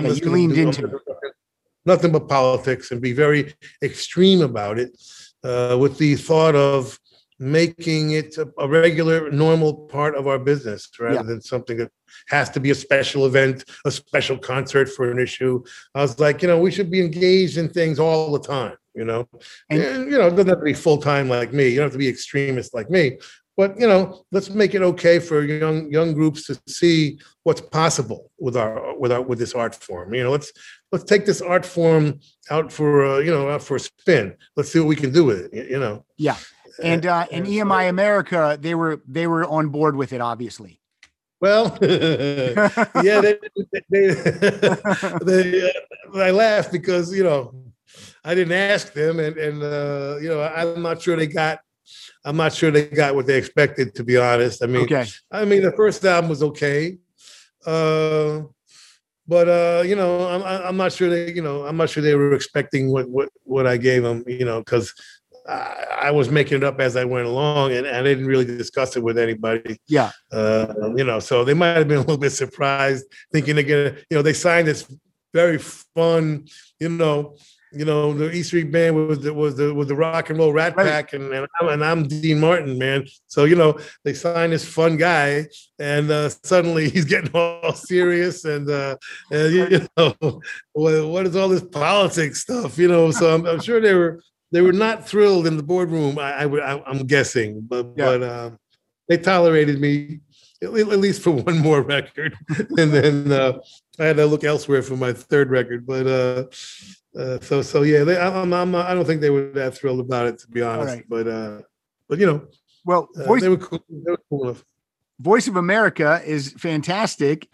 I'm Yeah, just you leaned do- into nothing but politics and be very extreme about it, uh, with the thought of making it a, a regular, normal part of our business rather Yeah. than something that has to be a special event, a special concert for an issue. I was like, you know, we should be engaged in things all the time. You know, And- and, you know, it doesn't have to be full time like me. You don't have to be extremist like me. But you know, let's make it okay for young young groups to see what's possible with our with our with this art form. You know, let's let's take this art form out for uh, you know out for a spin. Let's see what we can do with it. You know. Yeah. And uh, and EMI America, they were they were on board with it, obviously. Well, yeah, they, they, they, uh, I laugh because you know I didn't ask them, and and uh, you know I'm not sure they got. I'm not sure they got what they expected. To be honest, I mean, Okay. I mean, the first album was okay, uh, but uh, you know, I'm I'm not sure they, you know, I'm not sure they were expecting what what what I gave them, you know, because I, I was making it up as I went along, and I didn't really discuss it with anybody. Yeah. Uh, you know, so they might have been a little bit surprised, thinking they're gonna, you know, they signed this very fun, you know, you know, the E Street Band was the was the was the rock and roll Rat Right. Pack, and and I'm, and I'm Dean Martin, man. So you know, they signed this fun guy, and uh, suddenly he's getting all serious, and uh, and you know, what, what is all this politics stuff? You know, so I'm, I'm sure they were they were not thrilled in the boardroom. I, I would I, I'm guessing, but Yeah. but um, they tolerated me at least for one more record, and then uh, I had to look elsewhere for my third record. But uh, uh, so so yeah, they, I'm, I'm not, I don't think they were that thrilled about it to be honest. right. But uh, but you know, Well, uh, Voice, they were cool. They were cool enough. Voice of America is fantastic.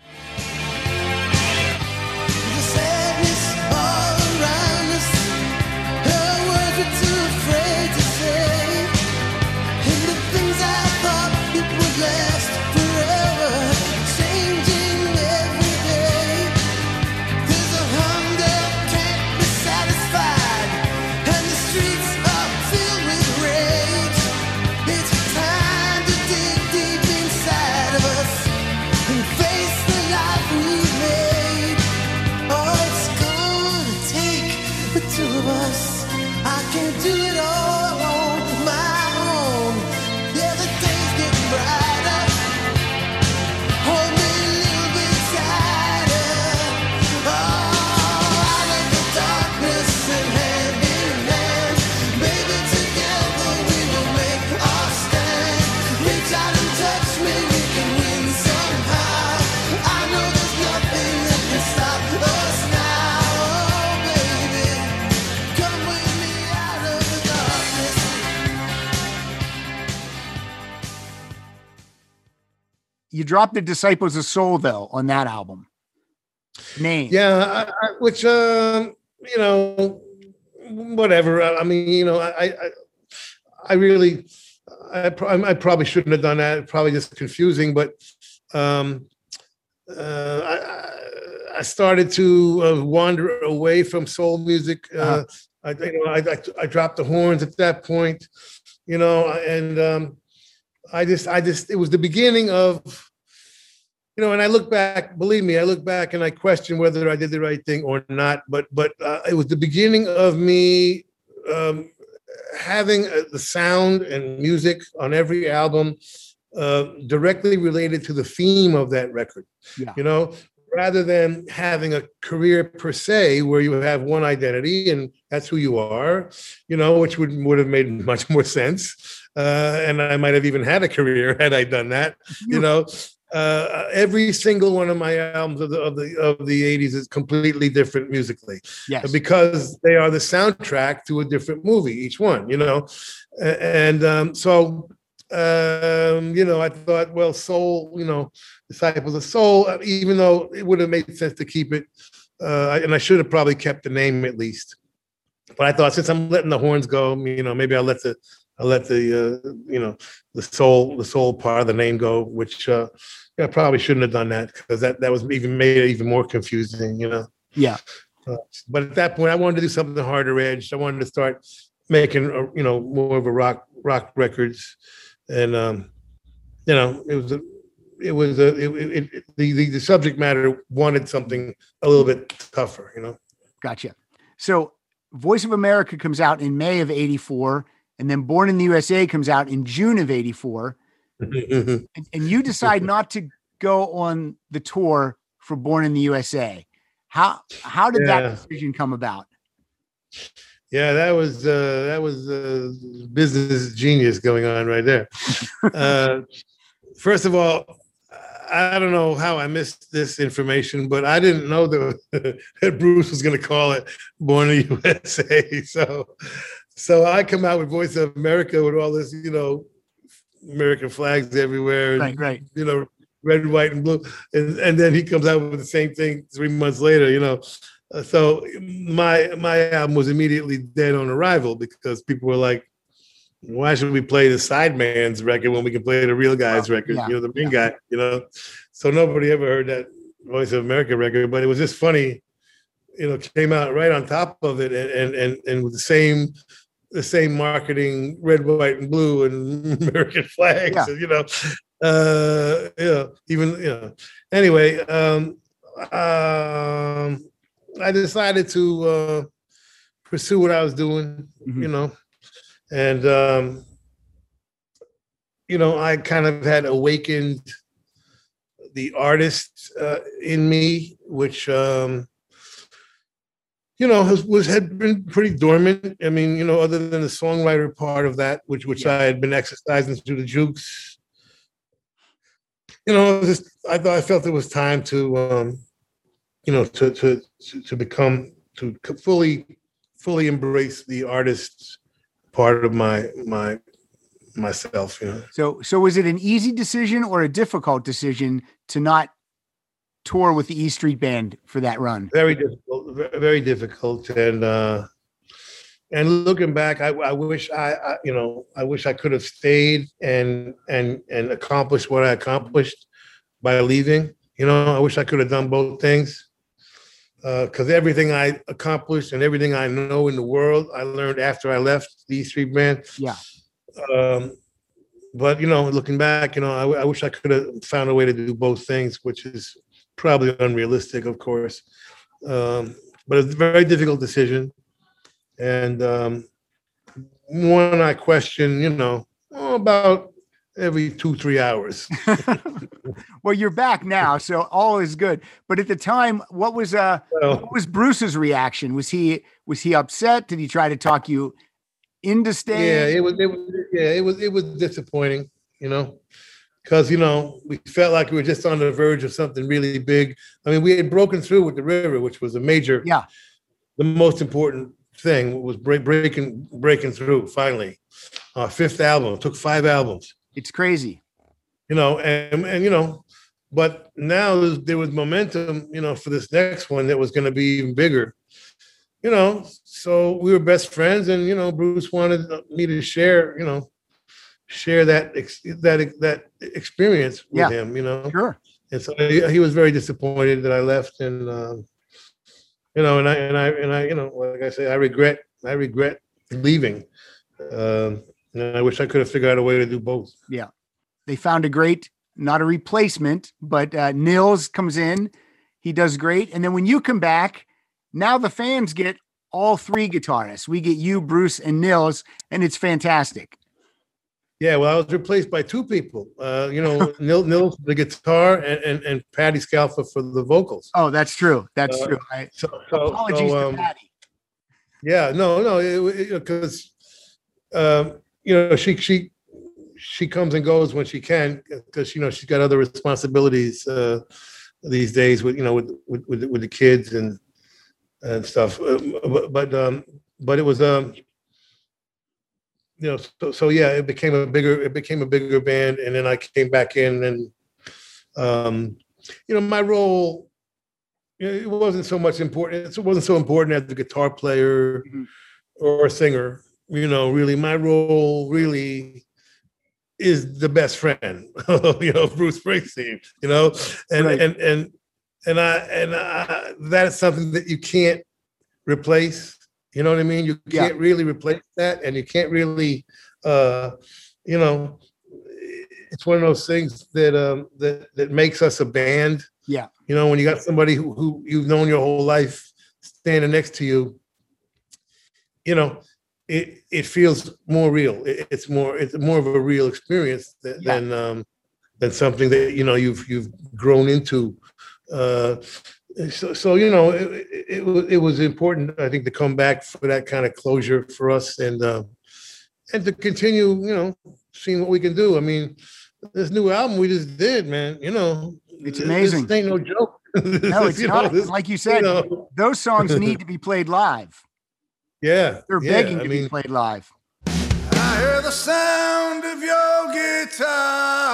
You dropped the Disciples of Soul though on that album. Name. Yeah, I, I, which um, you know, whatever. I, I mean, you know, I, I, I really, I, I probably shouldn't have done that. Probably just confusing, but um, uh, I, I- started to uh, wander away from soul music. Uh, Uh-huh. I, you know, I, I, I dropped the horns at that point, you know, and um, I just, I just, it was the beginning of, you know, and I look back, believe me, I look back and I question whether I did the right thing or not. But, but uh, it was the beginning of me um, having uh, the sound and music on every album uh, directly related to the theme of that record. Yeah. You know, rather than having a career per se where you have one identity and that's who you are, you know, which would would have made much more sense. Uh, and I might have even had a career had I done that. You know, uh, every single one of my albums of the of the of the '80s is completely different musically Yes. because they are the soundtrack to a different movie, each one, you know. And um, so, um, you know, I thought, well, Soul, you know, Disciples of Soul, uh, even though it would have made sense to keep it, uh, and I should have probably kept the name at least. But I thought, since I'm letting the horns go, you know, maybe I'll let the I'll let the uh, you know the soul the soul part of the name go, which uh, I probably shouldn't have done that because that that was even made it even more confusing, you know. Yeah. Uh, but at that point, I wanted to do something harder edged. I wanted to start making, uh, you know, more of a rock rock records, and um, you know, it was a, it was a, it, it, it, the, the the subject matter wanted something a little bit tougher, you know. Gotcha. So Voice of America comes out in May of 84, and then Born in the USA comes out in June of 84. And, and you decide not to go on the tour for Born in the USA. How how did Yeah. that decision come about? Yeah, that was uh, that was uh, business genius going on right there. uh, first of all, I don't know how I missed this information, but I didn't know that, that Bruce was going to call it "Born in the USA." So, so I come out with Voice of America with all this, you know, American flags everywhere, and, Right, right. you know, red, white, and blue, and, and then he comes out with the same thing three months later, you know. Uh, so my my album was immediately dead on arrival because people were like, "Why should we play the sideman's record when we can play the real guy's record? yeah, You know, the main guy. You know." So nobody ever heard that Voice of America record, but it was just funny. You know, came out right on top of it, and and and, and with the same the same marketing, red, white, and blue, and American flags. Yeah. you know, uh, you know, even you know. Anyway, um, um, I decided to uh, pursue what I was doing, Mhm. you know, and um, you know, I kind of had awakened the artist uh, in me, which um, you know was, was had been pretty dormant. I mean, you know, other than the songwriter part of that, which which I had been exercising through the jukes you know, just I thought I felt it was time to, um, you know, to to to, to become to fully fully embrace the artist part of my my myself. You know, So, so was it an easy decision or a difficult decision to not tour with the E Street Band for that run? very difficult, very difficult, and uh, and looking back, I, I wish I, I you know I wish I could have stayed and and and accomplished what I accomplished by leaving. You know, I wish I could have done both things. Because everything I accomplished and everything I know in the world, I learned after I left the E Street Band. Yeah. Um, but you know, looking back, you know, I, I wish I could have found a way to do both things, which is probably unrealistic, of course. Um, but it's a very difficult decision, and um, one I question, you know, oh, about every two three hours. well, you're back now, so all is good. But at the time, what was uh Well, what was Bruce's reaction? Was he was he upset? Did he try to talk you into yeah, staying? it was, it was, yeah, it was, it was disappointing, you know, because you know we felt like we were just on the verge of something really big. I mean, we had broken through with the river, which was a major, Yeah. the most important thing was break, breaking breaking through finally. Our fifth album it took five albums, It's crazy. you know, and and you know, but now there was momentum, you know, for this next one that was going to be even bigger, you know. So we were best friends, and you know, Bruce wanted me to share, you know, share that ex- that that experience with Yeah. him, you know. Sure. And so he, he was very disappointed that I left, and um, you know, and I and I and I, you know, like I say, I regret I regret leaving. Um, and I wish I could have figured out a way to do both. Yeah, they found a great, not a replacement, but uh, Nils comes in. He does great. And then when you come back, now the fans get all three guitarists. We get you, Bruce, and Nils, and it's fantastic. Yeah, well, I was replaced by two people. Uh, you know, Nil Nils for the guitar and, and and Patty Scialfa for the vocals. Oh, that's true. That's Uh, true. I, So, so, apologies so, to um, Patty. Yeah, no, no, because um, you know she she she comes and goes when she can because you know she's got other responsibilities uh, these days with you know with with with, with the kids and and stuff. Um, But but, um, but it was um you know so, so yeah it became a bigger it became a bigger band and then I came back in and um you know my role you know, it wasn't so much important it wasn't so important as the guitar player Mhm. or a singer you know really my role really is the best friend you know bruce springsteen you know and Right. and and and i and I, that's something that you can't replace you know what i mean you can't really replace that and you can't really uh you know it's one of those things that um that that makes us a band Yeah. you know when you got somebody who, who you've known your whole life standing next to you you know it it feels more real It- it's more it's more of a real experience than Yeah. than, um than something that you know you've you've grown into uh so, so you know it, it, it was important i think to come back for that kind of closure for us and uh, and to continue you know seeing what we can do i mean this new album we just did man you know It's amazing. this ain't no joke No, it's You know, not. this- like you said, you know, those songs need to be played live. yeah They're yeah, begging I to mean, be played live. I hear the sound of your guitar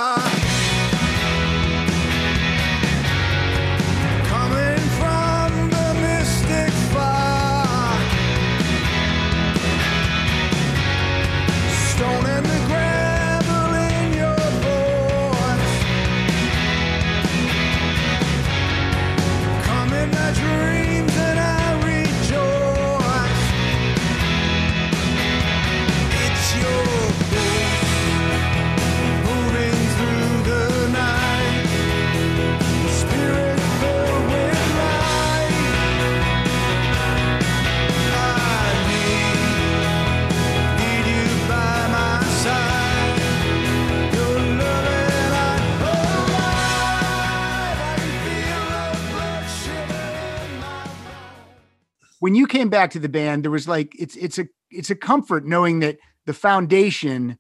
came back to the band, there was like it's it's a it's a comfort knowing that the foundation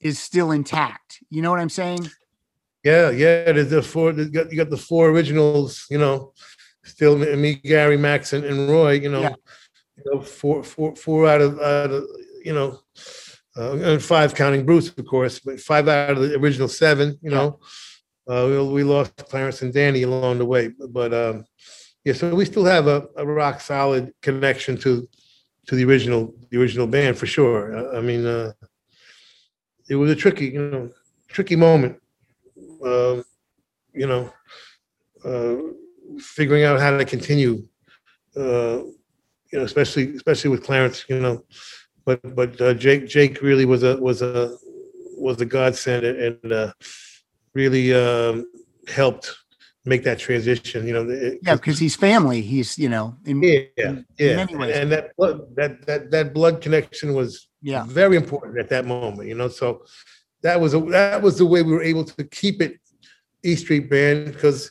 is still intact. You know what I'm saying? Yeah, yeah. There's the four. You got, you got the four originals. You know, still me, Gary, Max, and, and Roy. You know, Yeah. you know, four, four, four out of, out of you know, uh, and five counting Bruce, of course, but five out of the original seven. You know, uh, we, we lost Clarence and Danny along the way, but um, yeah. So we still have a, a rock solid connection to to the original the original band for sure. I, I mean, uh, it was a tricky, you know, tricky moment. Um, you know, uh, figuring out how to continue. Uh, you know, especially especially with Clarence. You know, but but uh, Jake Jake really was a was a was a godsend and, and uh, really um, helped make that transition. You know, it- Yeah, because he's family. He's you know, in, yeah, in yeah, ways. and that blood, that that that blood connection was yeah, very important at that moment. You know, so that was a, that was the way we were able to keep it E Street Band because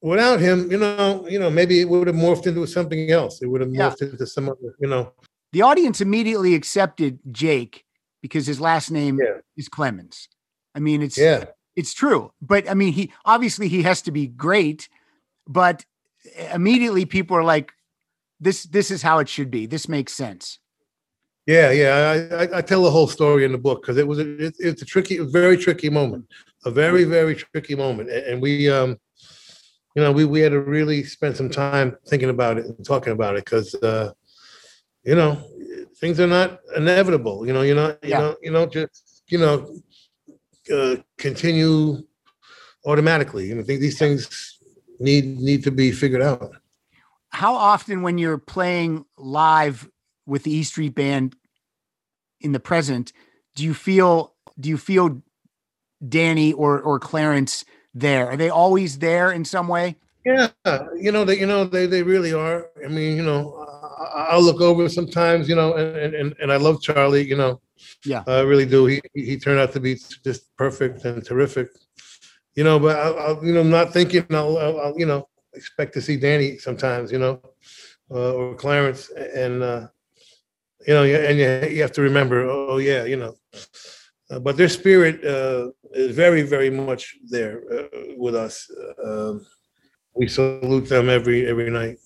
without him, you know, you know, maybe it would have morphed into something else. It would have Yeah. morphed into some other, you know. the audience immediately accepted Jake because his last name Yeah. is Clemons. I mean, it's Yeah, it's true, but I mean, he obviously he has to be great, but immediately people are like, "This this is how it should be. This makes sense." yeah, yeah. I, I, I tell the whole story in the book because it was a, it, it's a tricky, very tricky moment, a very very tricky moment, and we um, you know, we we had to really spend some time thinking about it and talking about it because uh, you know, things are not inevitable. You know, you're not, you Yeah. know, you know, just you know, uh, continue automatically. You know, I think these things need need to be figured out. How often, when you're playing live with the E Street Band in the present, do you feel do you feel Danny or or Clarence there? Are they always there in some way? Yeah, you know that you know they, they really are. I mean, you know, I'll look over sometimes, you know, and, and and I love Charlie. You know, Yeah. I really do. He he turned out to be just perfect and terrific. You know, but I, I you know, not thinking I'll, I'll, I'll, you know expect to see Danny sometimes. You know, uh, or Clarence, and uh, you know, yeah, and you, you have to remember. Oh yeah, you know. Uh, but their spirit uh, is very, very much there uh, with us. Um, we salute them every every night.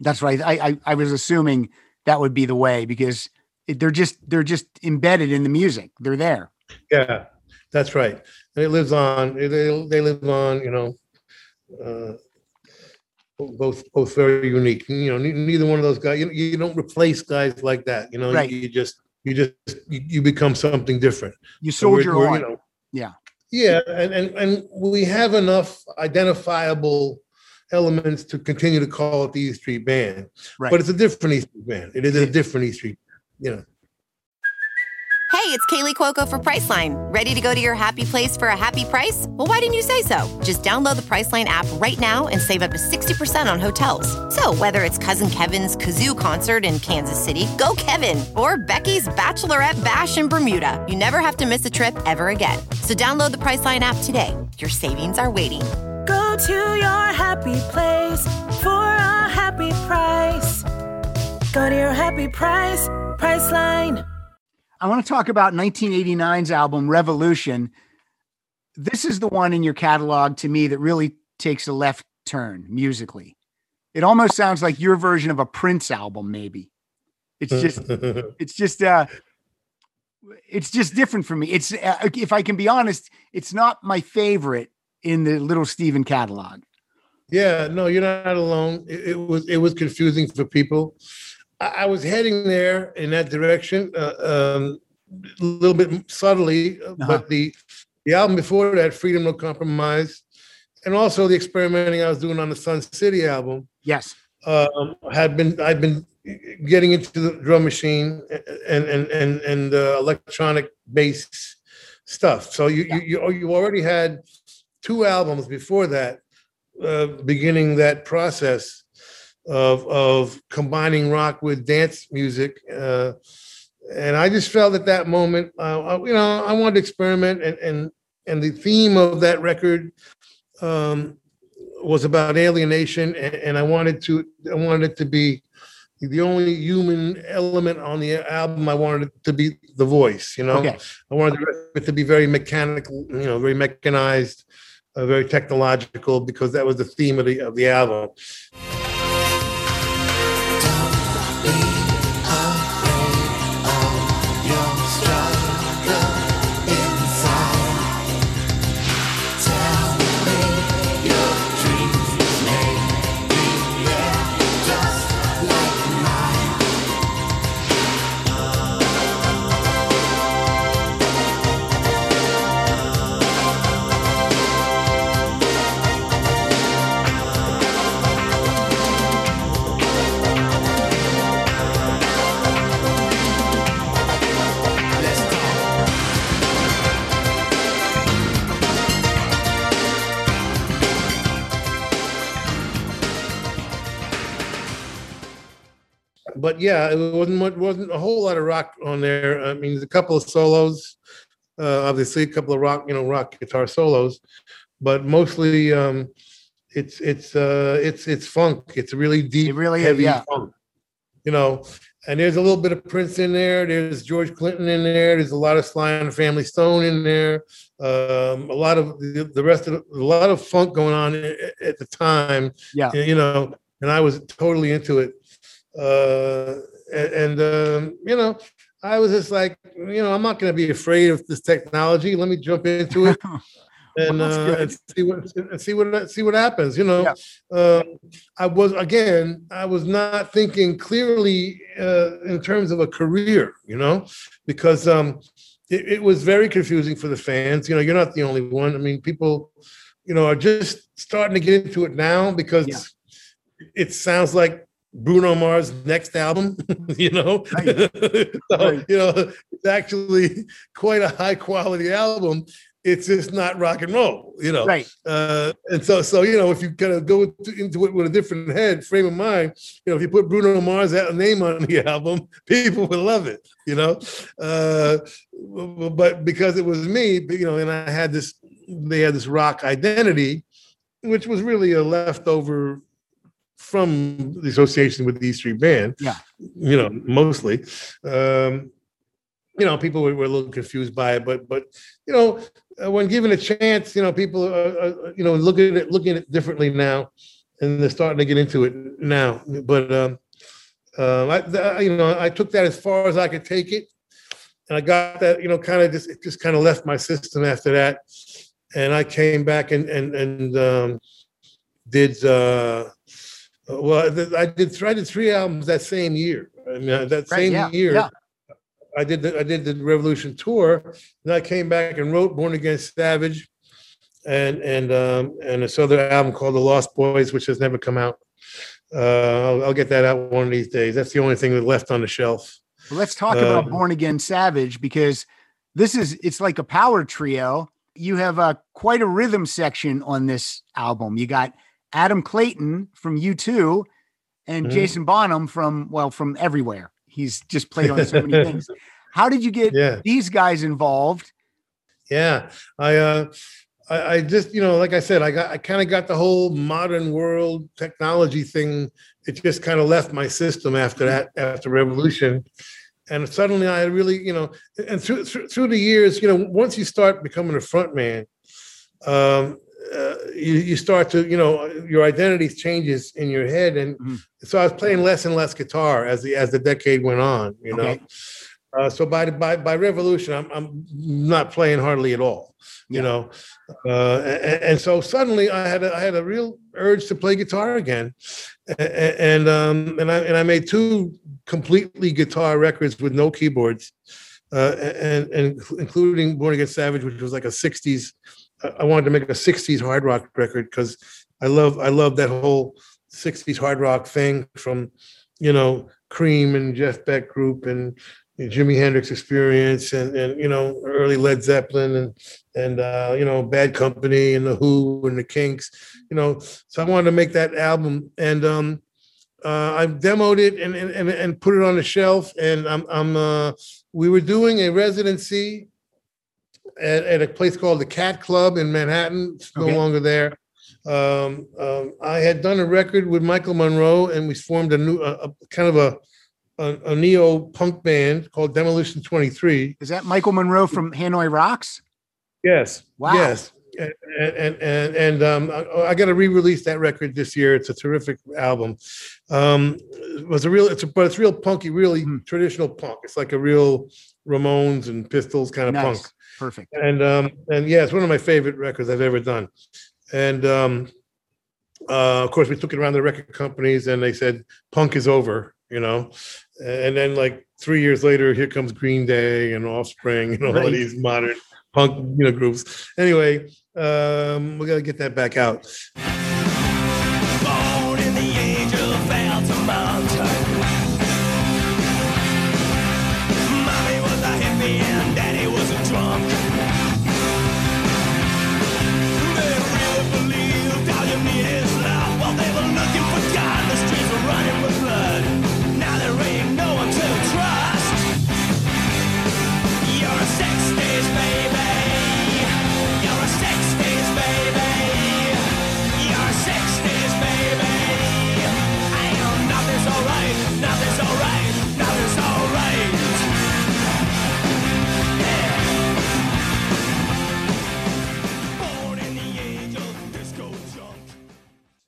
That's right. I, I I was assuming that would be the way because they're just they're just embedded in the music. They're there. yeah, that's right. And it lives on. They they live on. You know, uh, both both very unique. You know, neither one of those guys. You, you don't replace guys like that. You know, Right. you just you just you, you become something different. You So we're- soldier we're, on. you know, Yeah. Yeah, and, and and we have enough identifiable elements to continue to call it the E Street Band. Right. But it's a different E Street Band. It is a different E Street. You know. Hey, it's Kaley Cuoco for Priceline. Ready to go to your happy place for a happy price? Well, why didn't you say so? Just download the Priceline app right now and save up to 60% on hotels. So, whether it's Cousin Kevin's Kazoo concert in Kansas City, go Kevin, or Becky's Bachelorette Bash in Bermuda, you never have to miss a trip ever again. So, download the Priceline app today. Your savings are waiting. Go to your happy place for a happy price. Go to your happy price, Priceline. I want to talk about 1989's album Revolution. This is the one in your catalog to me that really takes a left turn musically. It almost sounds like your version of a Prince album, maybe. It's just, it's just, uh, it's just different for me. It's, uh, if I can be honest, it's not my favorite in the Little Steven catalog. Yeah, no, you're not alone. It, it was it was confusing for people. I, I was heading there in that direction, uh, um, a little bit subtly, uh, but the the album before that, Freedom No Compromise, and also the experimenting I was doing on the Sun City album, Yes. um, had been I'd been getting into the drum machine and and and and uh, electronic bass stuff. So you you you you already had two albums before that, uh, beginning that process of of combining rock with dance music. Uh, and I just felt at that moment, uh, you know, I wanted to experiment, and and and the theme of that record um, was about alienation, and, and I wanted to I wanted it to be the only human element on the album I wanted it to be the voice. You know, Okay. I wanted the rest of it to be very mechanical, you know, very mechanized, uh, very technological, because that was the theme of the of the album. But yeah, it wasn't much, wasn't a whole lot of rock on there. I mean, there's a couple of solos, uh, obviously a couple of rock, you know, rock guitar solos, but mostly um, it's it's uh, it's it's funk. It's really deep, It really is, heavy yeah. funk. You know, and there's a little bit of Prince in there. There's George Clinton in there. There's a lot of Sly and Family Stone in there. Um, a lot of the, the rest of the, a lot of funk going on at, at the time Yeah. you know, and I was totally into it. Uh, a- and, um, you know, I was just like, you know, I'm not going to be afraid of this technology. Let me jump into it and, that's uh, and see what and see what see what happens. You know, uh, I was again, I was not thinking clearly uh, in terms of a career. You know, because um, it, it was very confusing for the fans. You know, you're not the only one. I mean, people, you know, are just starting to get into it now because Yeah. it sounds like Bruno Mars' next album. you know, Right. so, Right. you know, it's actually quite a high quality album. It's just not rock and roll. You know, Right. uh, and so, so you know, if you kind of go into into it with a different head frame of mind, you know, if you put Bruno Mars' name on the album, people would love it. You know, uh, but because it was me, you know, and I had this, they had this rock identity, which was really a leftover from the association with the E Street Band. Yeah. you know, mostly. Um, you know, people were, were a little confused by it, but but you know, uh, when given a chance, you know, people are, are you know looking at it looking at it differently now, and they're starting to get into it now. But um, uh, I, th- you know, I took that as far as I could take it, and I got that, you know, kind of just it just kind of left my system after that, and I came back and and and um, did uh, well. I did I did three albums that same year. I mean, uh, that Right, same yeah, year. yeah. I did the I did the Revolution tour, and I came back and wrote Born Again Savage, and and um, and this other album called The Lost Boys, which has never come out. Uh, I'll, I'll get that out one of these days. That's the only thing that left on the shelf. Well, let's talk about Um, Born Again Savage because this is it's like a power trio. You have a quite a rhythm section on this album. You got Adam Clayton from U2 and Mhm. Jason Bonham from well from everywhere. He's just played on so many things. How did you get Yeah. these guys involved? Yeah, I, uh, I, I just, you know, like I said, I got, I kind of got the whole modern world technology thing. It just kind of left my system after that, after Revolution, and suddenly I really, you know, and through through, through the years, you know, once you start becoming a front man, um, uh, you you start to, you know, your identity changes in your head, and Mhm. so I was playing less and less guitar as the as the decade went on, you know. Okay. Uh, so by by by Revolution, I'm I'm not playing hardly at all, you Yeah. know, uh, and, and so suddenly I had a, I had a real urge to play guitar again, A- a- and um and I and I made two completely guitar records with no keyboards, uh, and and including Born Again Savage, which was like a '60s. I- wanted to make a '60s hard rock record because I love I love that whole '60s hard rock thing from, you know, Cream and Jeff Beck group and Jimi Hendrix experience and and you know early Led Zeppelin and and uh, you know Bad Company and the Who and the Kinks, you know. So I wanted to make that album and um, uh, I demoed it and, and and and put it on the shelf and I'm I'm uh, we were doing a residency at, at a place called the Cat Club in Manhattan. It's no Okay. longer there. um, um, I had done a record with Michael Monroe, and we formed a new, a, a kind of a, a, a neo punk band called Demolition Twenty Three. Is that Michael Monroe from Hanoi Rocks? Yes. Wow. Yes. And and and and um, I, I got to re-release that record this year. It's a terrific album. Um, it was a real, it's a, but it's real punky, really Hmm. traditional punk. It's like a real Ramones and Pistols kind of Nice. punk. Perfect. And um, and yeah, it's one of my favorite records I've ever done. And um, uh, of course, we took it around the record companies, and they said punk is over, you know. And then like three years later, here comes Green Day and Offspring and all Right. of these modern punk, you know, groups. Anyway, um, we got to get that back out.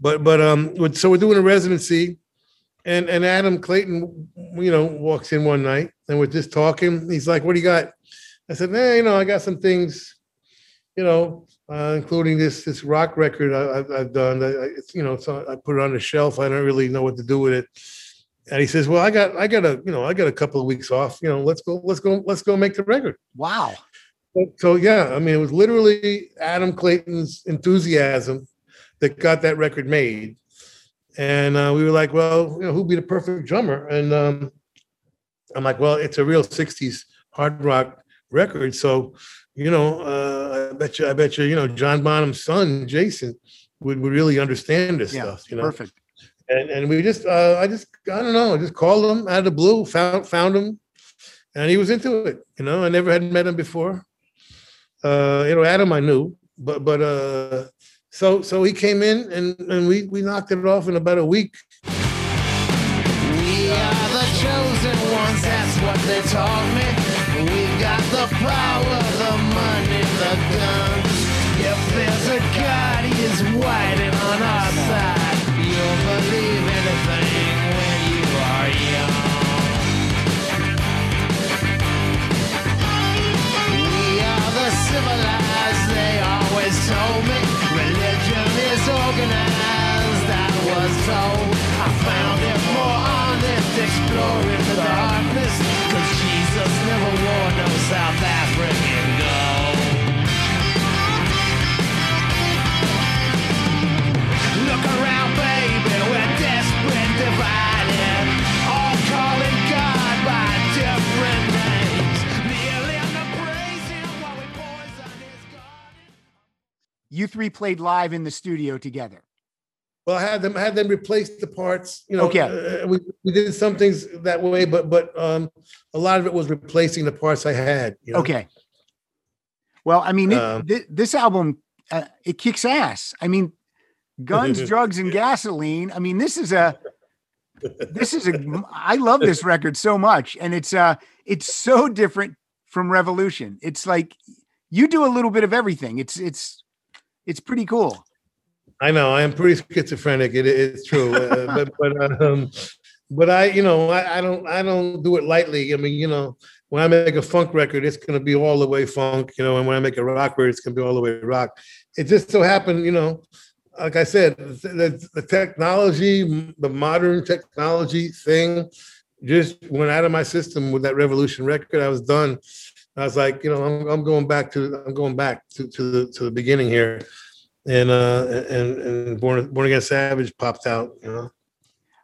But but um, with- so we're doing a residency, and and Adam Clayton, you know, walks in one night, and we're just talking. He's like, "What do you got?" I said, "Nah, you know, I got some things, you know, uh, including this this rock record I, I've, I've done. I, you know, so I put it on the shelf. I don't really know what to do with it." And he says, "Well, I got I got a you know I got a couple of weeks off. You know, let's go let's go let's go make the record." Wow. So yeah, I mean, it was literally Adam Clayton's enthusiasm that got that record made, and uh, we were like, well, you know, who'd be the perfect drummer? And um, I'm like, well, it's a real '60s hard rock record, so you know, uh, I bet you, I bet you, you know, John Bonham's son, Jason, would, would really understand this Yeah. stuff, you know. Perfect. And and we just, uh, I just, I don't know, I just called him out of the blue, found found him, and he was into it. You know, I never had met him before. Uh, you know, Adam I knew, but but uh, so so he came in and and we we knocked it off in about a week. We are the chosen ones, that's what they me. We've got the power, the money, the guns. If there's a God, he is waiting on our side. You'll believe anything when you are young. We are the civilized, they always told me. Organized, I was told. I found it more honest, exploring the darkness. Three played live in the studio together. Well, I had them had them replace the parts. You know, Okay. uh, we, we did some things that way, but but um, a lot of it was replacing the parts I had. You know? Okay. Well, I mean, it, Um, thi- this album uh, it kicks ass. I mean, guns, drugs, and gasoline. I mean, this is a this is a. I love this record so much, and it's uh it's so different from Revolution. It's like you do a little bit of everything. It's it's it's pretty cool. I know I am pretty schizophrenic. It, it's true, uh, but but um, but I you know I, I don't I don't do it lightly. I mean you know when I make a funk record, it's going to be all the way funk. You know, and when I make a rock record, it's going to be all the way rock. It just so happened, you know, like I said, the, the technology, the modern technology thing, just went out of my system with that Revolution record. I was done. I was like, you know, I'm, I'm going back to I'm going back to, to the to the beginning here and uh and and born born again savage popped out you know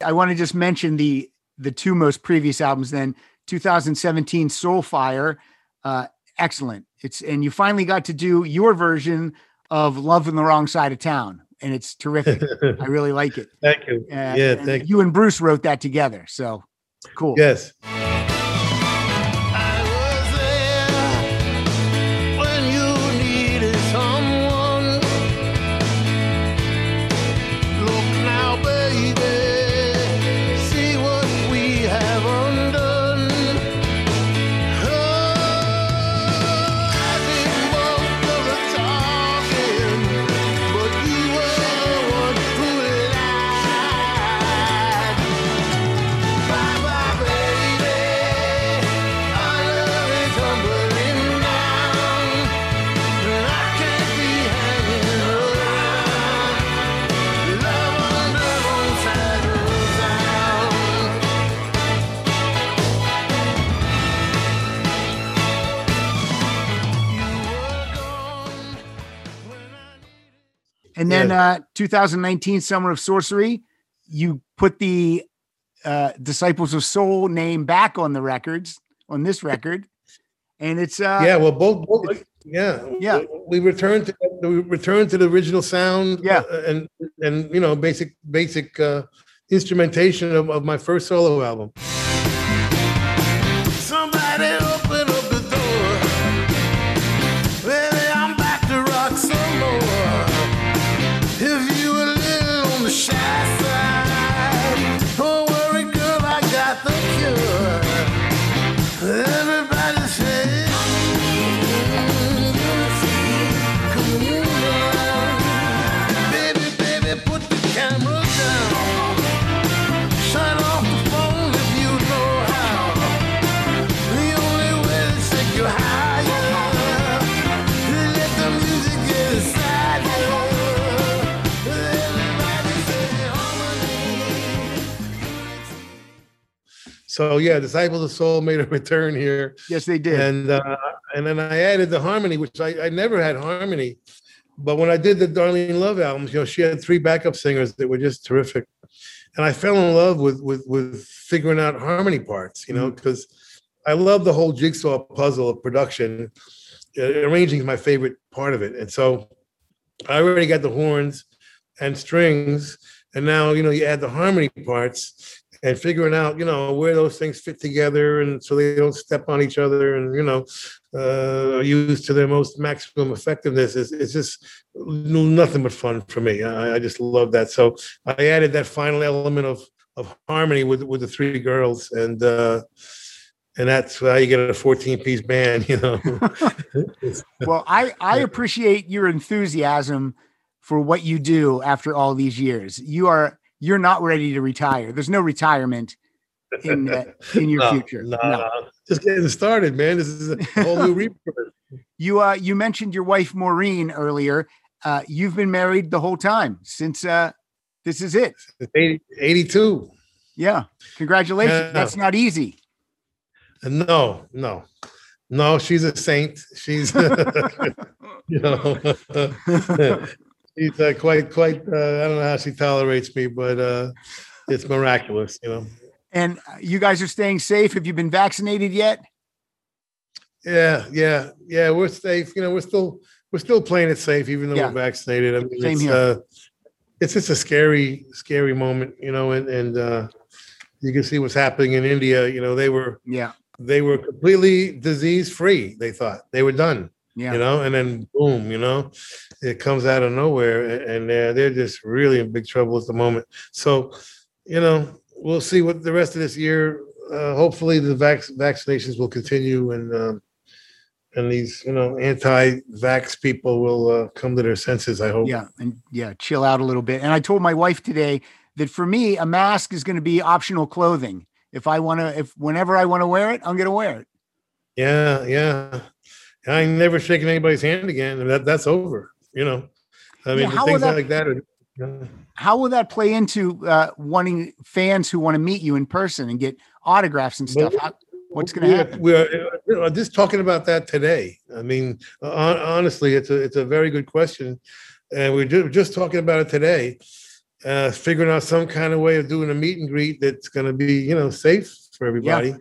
I want to just mention the the two most previous albums. Then 2017 Soulfire, uh, excellent. It's and you finally got to do your version of Love on the Wrong Side of Town, and it's terrific. I really like it. thank you Uh, yeah thank you you and Bruce wrote that together, so cool. yes And then Yeah. uh 2019 Summer of Sorcery, you put the uh Disciples of Soul name back on the records on this record. And it's uh yeah, well, both, both yeah, Yeah. We returned to we returned to the original sound, Yeah. uh, and and you know, basic basic uh, instrumentation of, of my first solo album. So yeah, Disciples of Soul made a return here, yes, they did. and uh, and then I added the harmony, which I, I never had harmony, but when I did the Darlene Love albums, you know, she had three backup singers that were just terrific, and I fell in love with with with figuring out harmony parts, you know, because I love the whole jigsaw puzzle of production. Uh, arranging is my favorite part of it, and so I already got the horns and strings, and now you know you add the harmony parts and figuring out you know where those things fit together and so they don't step on each other and you know uh are used to their most maximum effectiveness is it's just nothing but fun for me. I, I just love that. So i added that final element of of harmony with with the three girls and uh and that's how you get a 14 piece band you know. Well, I I appreciate your enthusiasm for what you do after all these years. You are you're not ready to retire. There's no retirement in in your No, future. no, No. no. just getting started man this is a whole new rebirth You uh you mentioned your wife Maureen earlier. Uh you've been married the whole time since uh this is it. 80, 82 Yeah. Congratulations. Yeah. That's not easy. No, no, no. She's a saint. She's, you know, she's uh, quite, quite. Uh, I don't know how she tolerates me, but uh, it's miraculous. You know. And you guys are staying safe. Have you been vaccinated yet? Yeah, yeah, yeah. We're safe. You know, we're still, we're still playing it safe, even though Yeah. we're vaccinated. I mean, Same it's, here. uh, it's just a scary, scary moment. You know, and and uh, you can see what's happening in India. You know, they were, Yeah. they were completely disease free. They thought they were done. Yeah. you know, and then boom, you know, it comes out of nowhere, and they're they're just really in big trouble at the moment. So, you know, we'll see what the rest of this year. Uh, hopefully, the vac- vaccinations will continue, and um, and these you know anti-vax people will uh, come to their senses. I hope. Yeah, and yeah, chill out a little bit. And I told my wife today that for me, a mask is going to be optional clothing. If I want to, if whenever I want to wear it, I'm going to wear it. Yeah, yeah. I ain't never shaking anybody's hand again. and That that's over. You know, I mean, Yeah, how will things that- like that are. yeah. How will that play into uh, wanting fans who want to meet you in person and get autographs and stuff? Well, How, what's going to We happen? We are you know, just talking about that today. I mean, hon- honestly, it's a it's a very good question, and we're just talking about it today. Uh, figuring out some kind of way of doing a meet and greet that's going to be you know safe for everybody.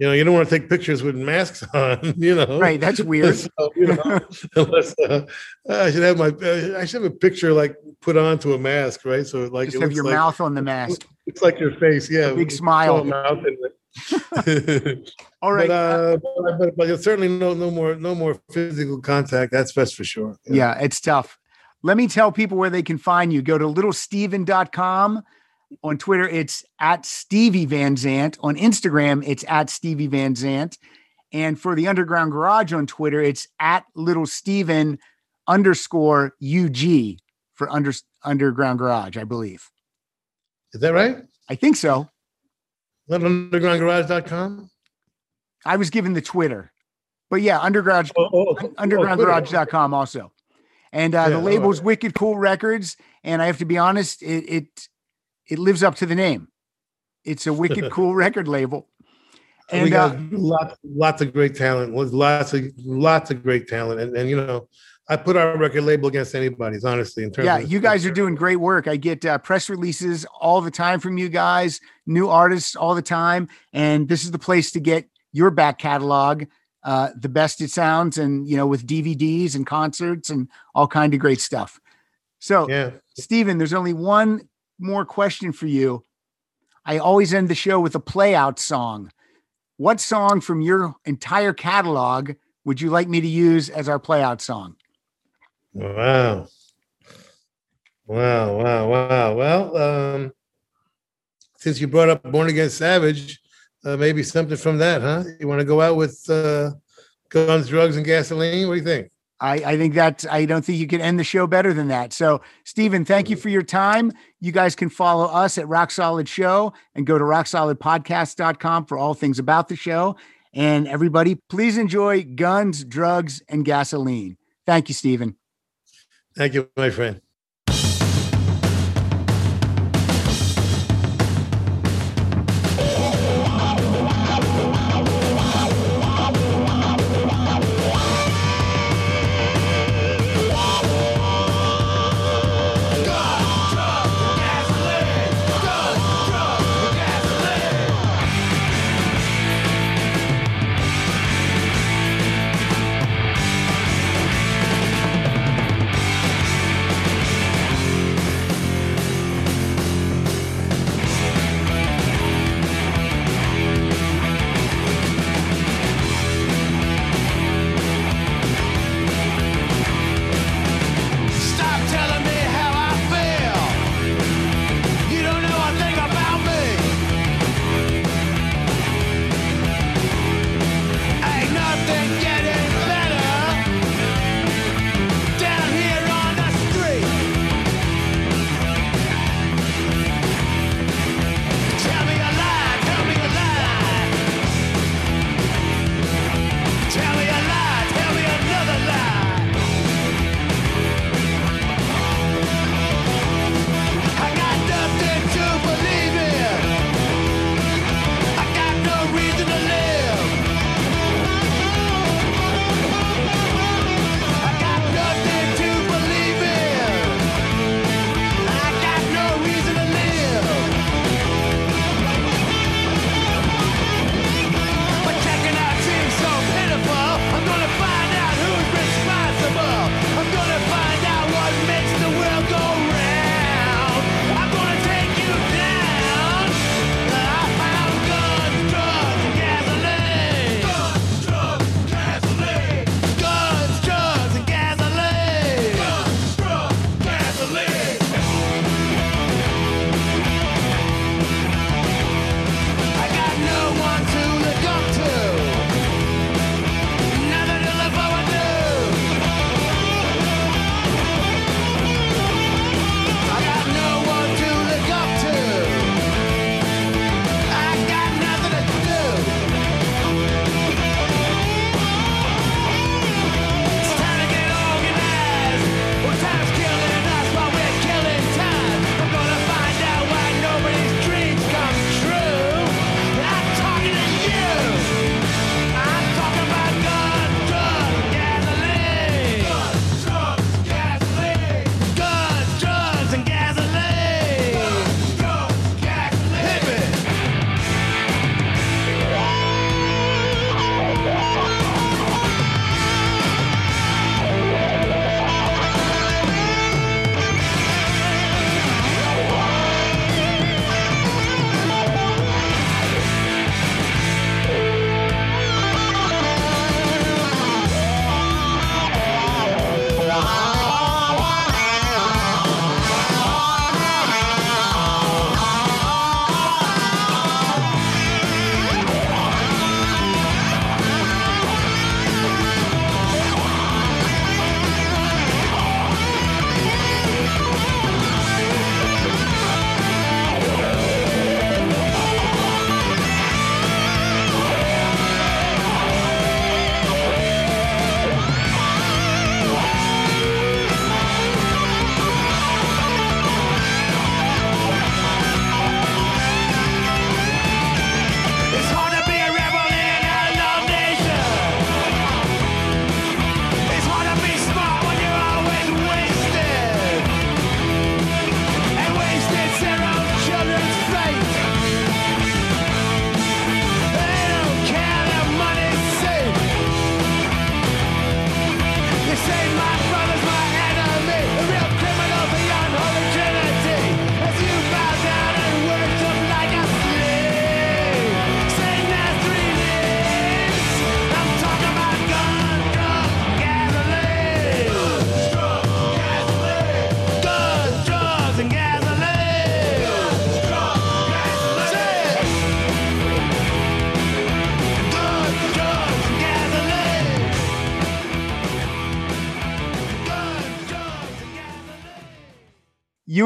You know, you don't want to take pictures with masks on. You know, Right, that's weird. So, you know, unless uh, I should have my uh, I should have a picture like put onto a mask, right? So like Just have your like, mouth on the mask. It's like your face, yeah. big smile. mouth in it. All right. But, uh, but, but, but certainly no no more no more physical contact. That's best for sure. Yeah, it's tough. Let me tell people where they can find you. Go to littlesteven.com. On Twitter, it's at Stevie Van Zandt. On Instagram, it's at Stevie Van Zandt. And for the Underground Garage on Twitter, it's at Little Steven underscore UG for under, Underground Garage, I believe. Is that right? I think so. Undergroundgarage.com? I was given the Twitter. But yeah, underground Oh, oh, oh, undergroundgarage.com also. And uh, Yeah, the label's right. Wicked Cool Records. And I have to be honest, it it, it lives up to the name. It's a wicked cool record label. And we And uh, got lots, lots of great talent. Lots of lots of great talent, and and you know, I put our record label against anybody's, honestly. In terms Yeah, you guys are doing great work. I get uh, press releases all the time from you guys, new artists all the time, and this is the place to get your back catalog, uh, the best it sounds, and you know, with DVDs and concerts and all kind of great stuff. So, Yeah. Steven, there's only one more question for you. I always end the show with a play out song. What song from your entire catalog would you like me to use as our play out song? Wow. Wow, wow, wow. Well, um, since you brought up Born Again Savage, uh, maybe something from that, huh? You want to go out with uh, guns, drugs, and gasoline? What do you think? I, I think that I don't think you can end the show better than that. So, Steven, thank you for your time. You guys can follow us at Rock Solid Show and go to rocksolidpodcast.com for all things about the show. And everybody, please enjoy guns, drugs, and gasoline. Thank you, Steven. Thank you, my friend.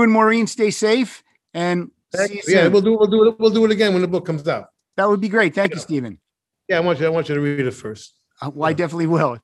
And Maureen stay safe and Yeah, soon. we'll do, we'll do it, we'll do it again when the book comes out. that would be great. Thank you, Steven. Yeah, I want you, I want you to read it first. Uh, well, I definitely will.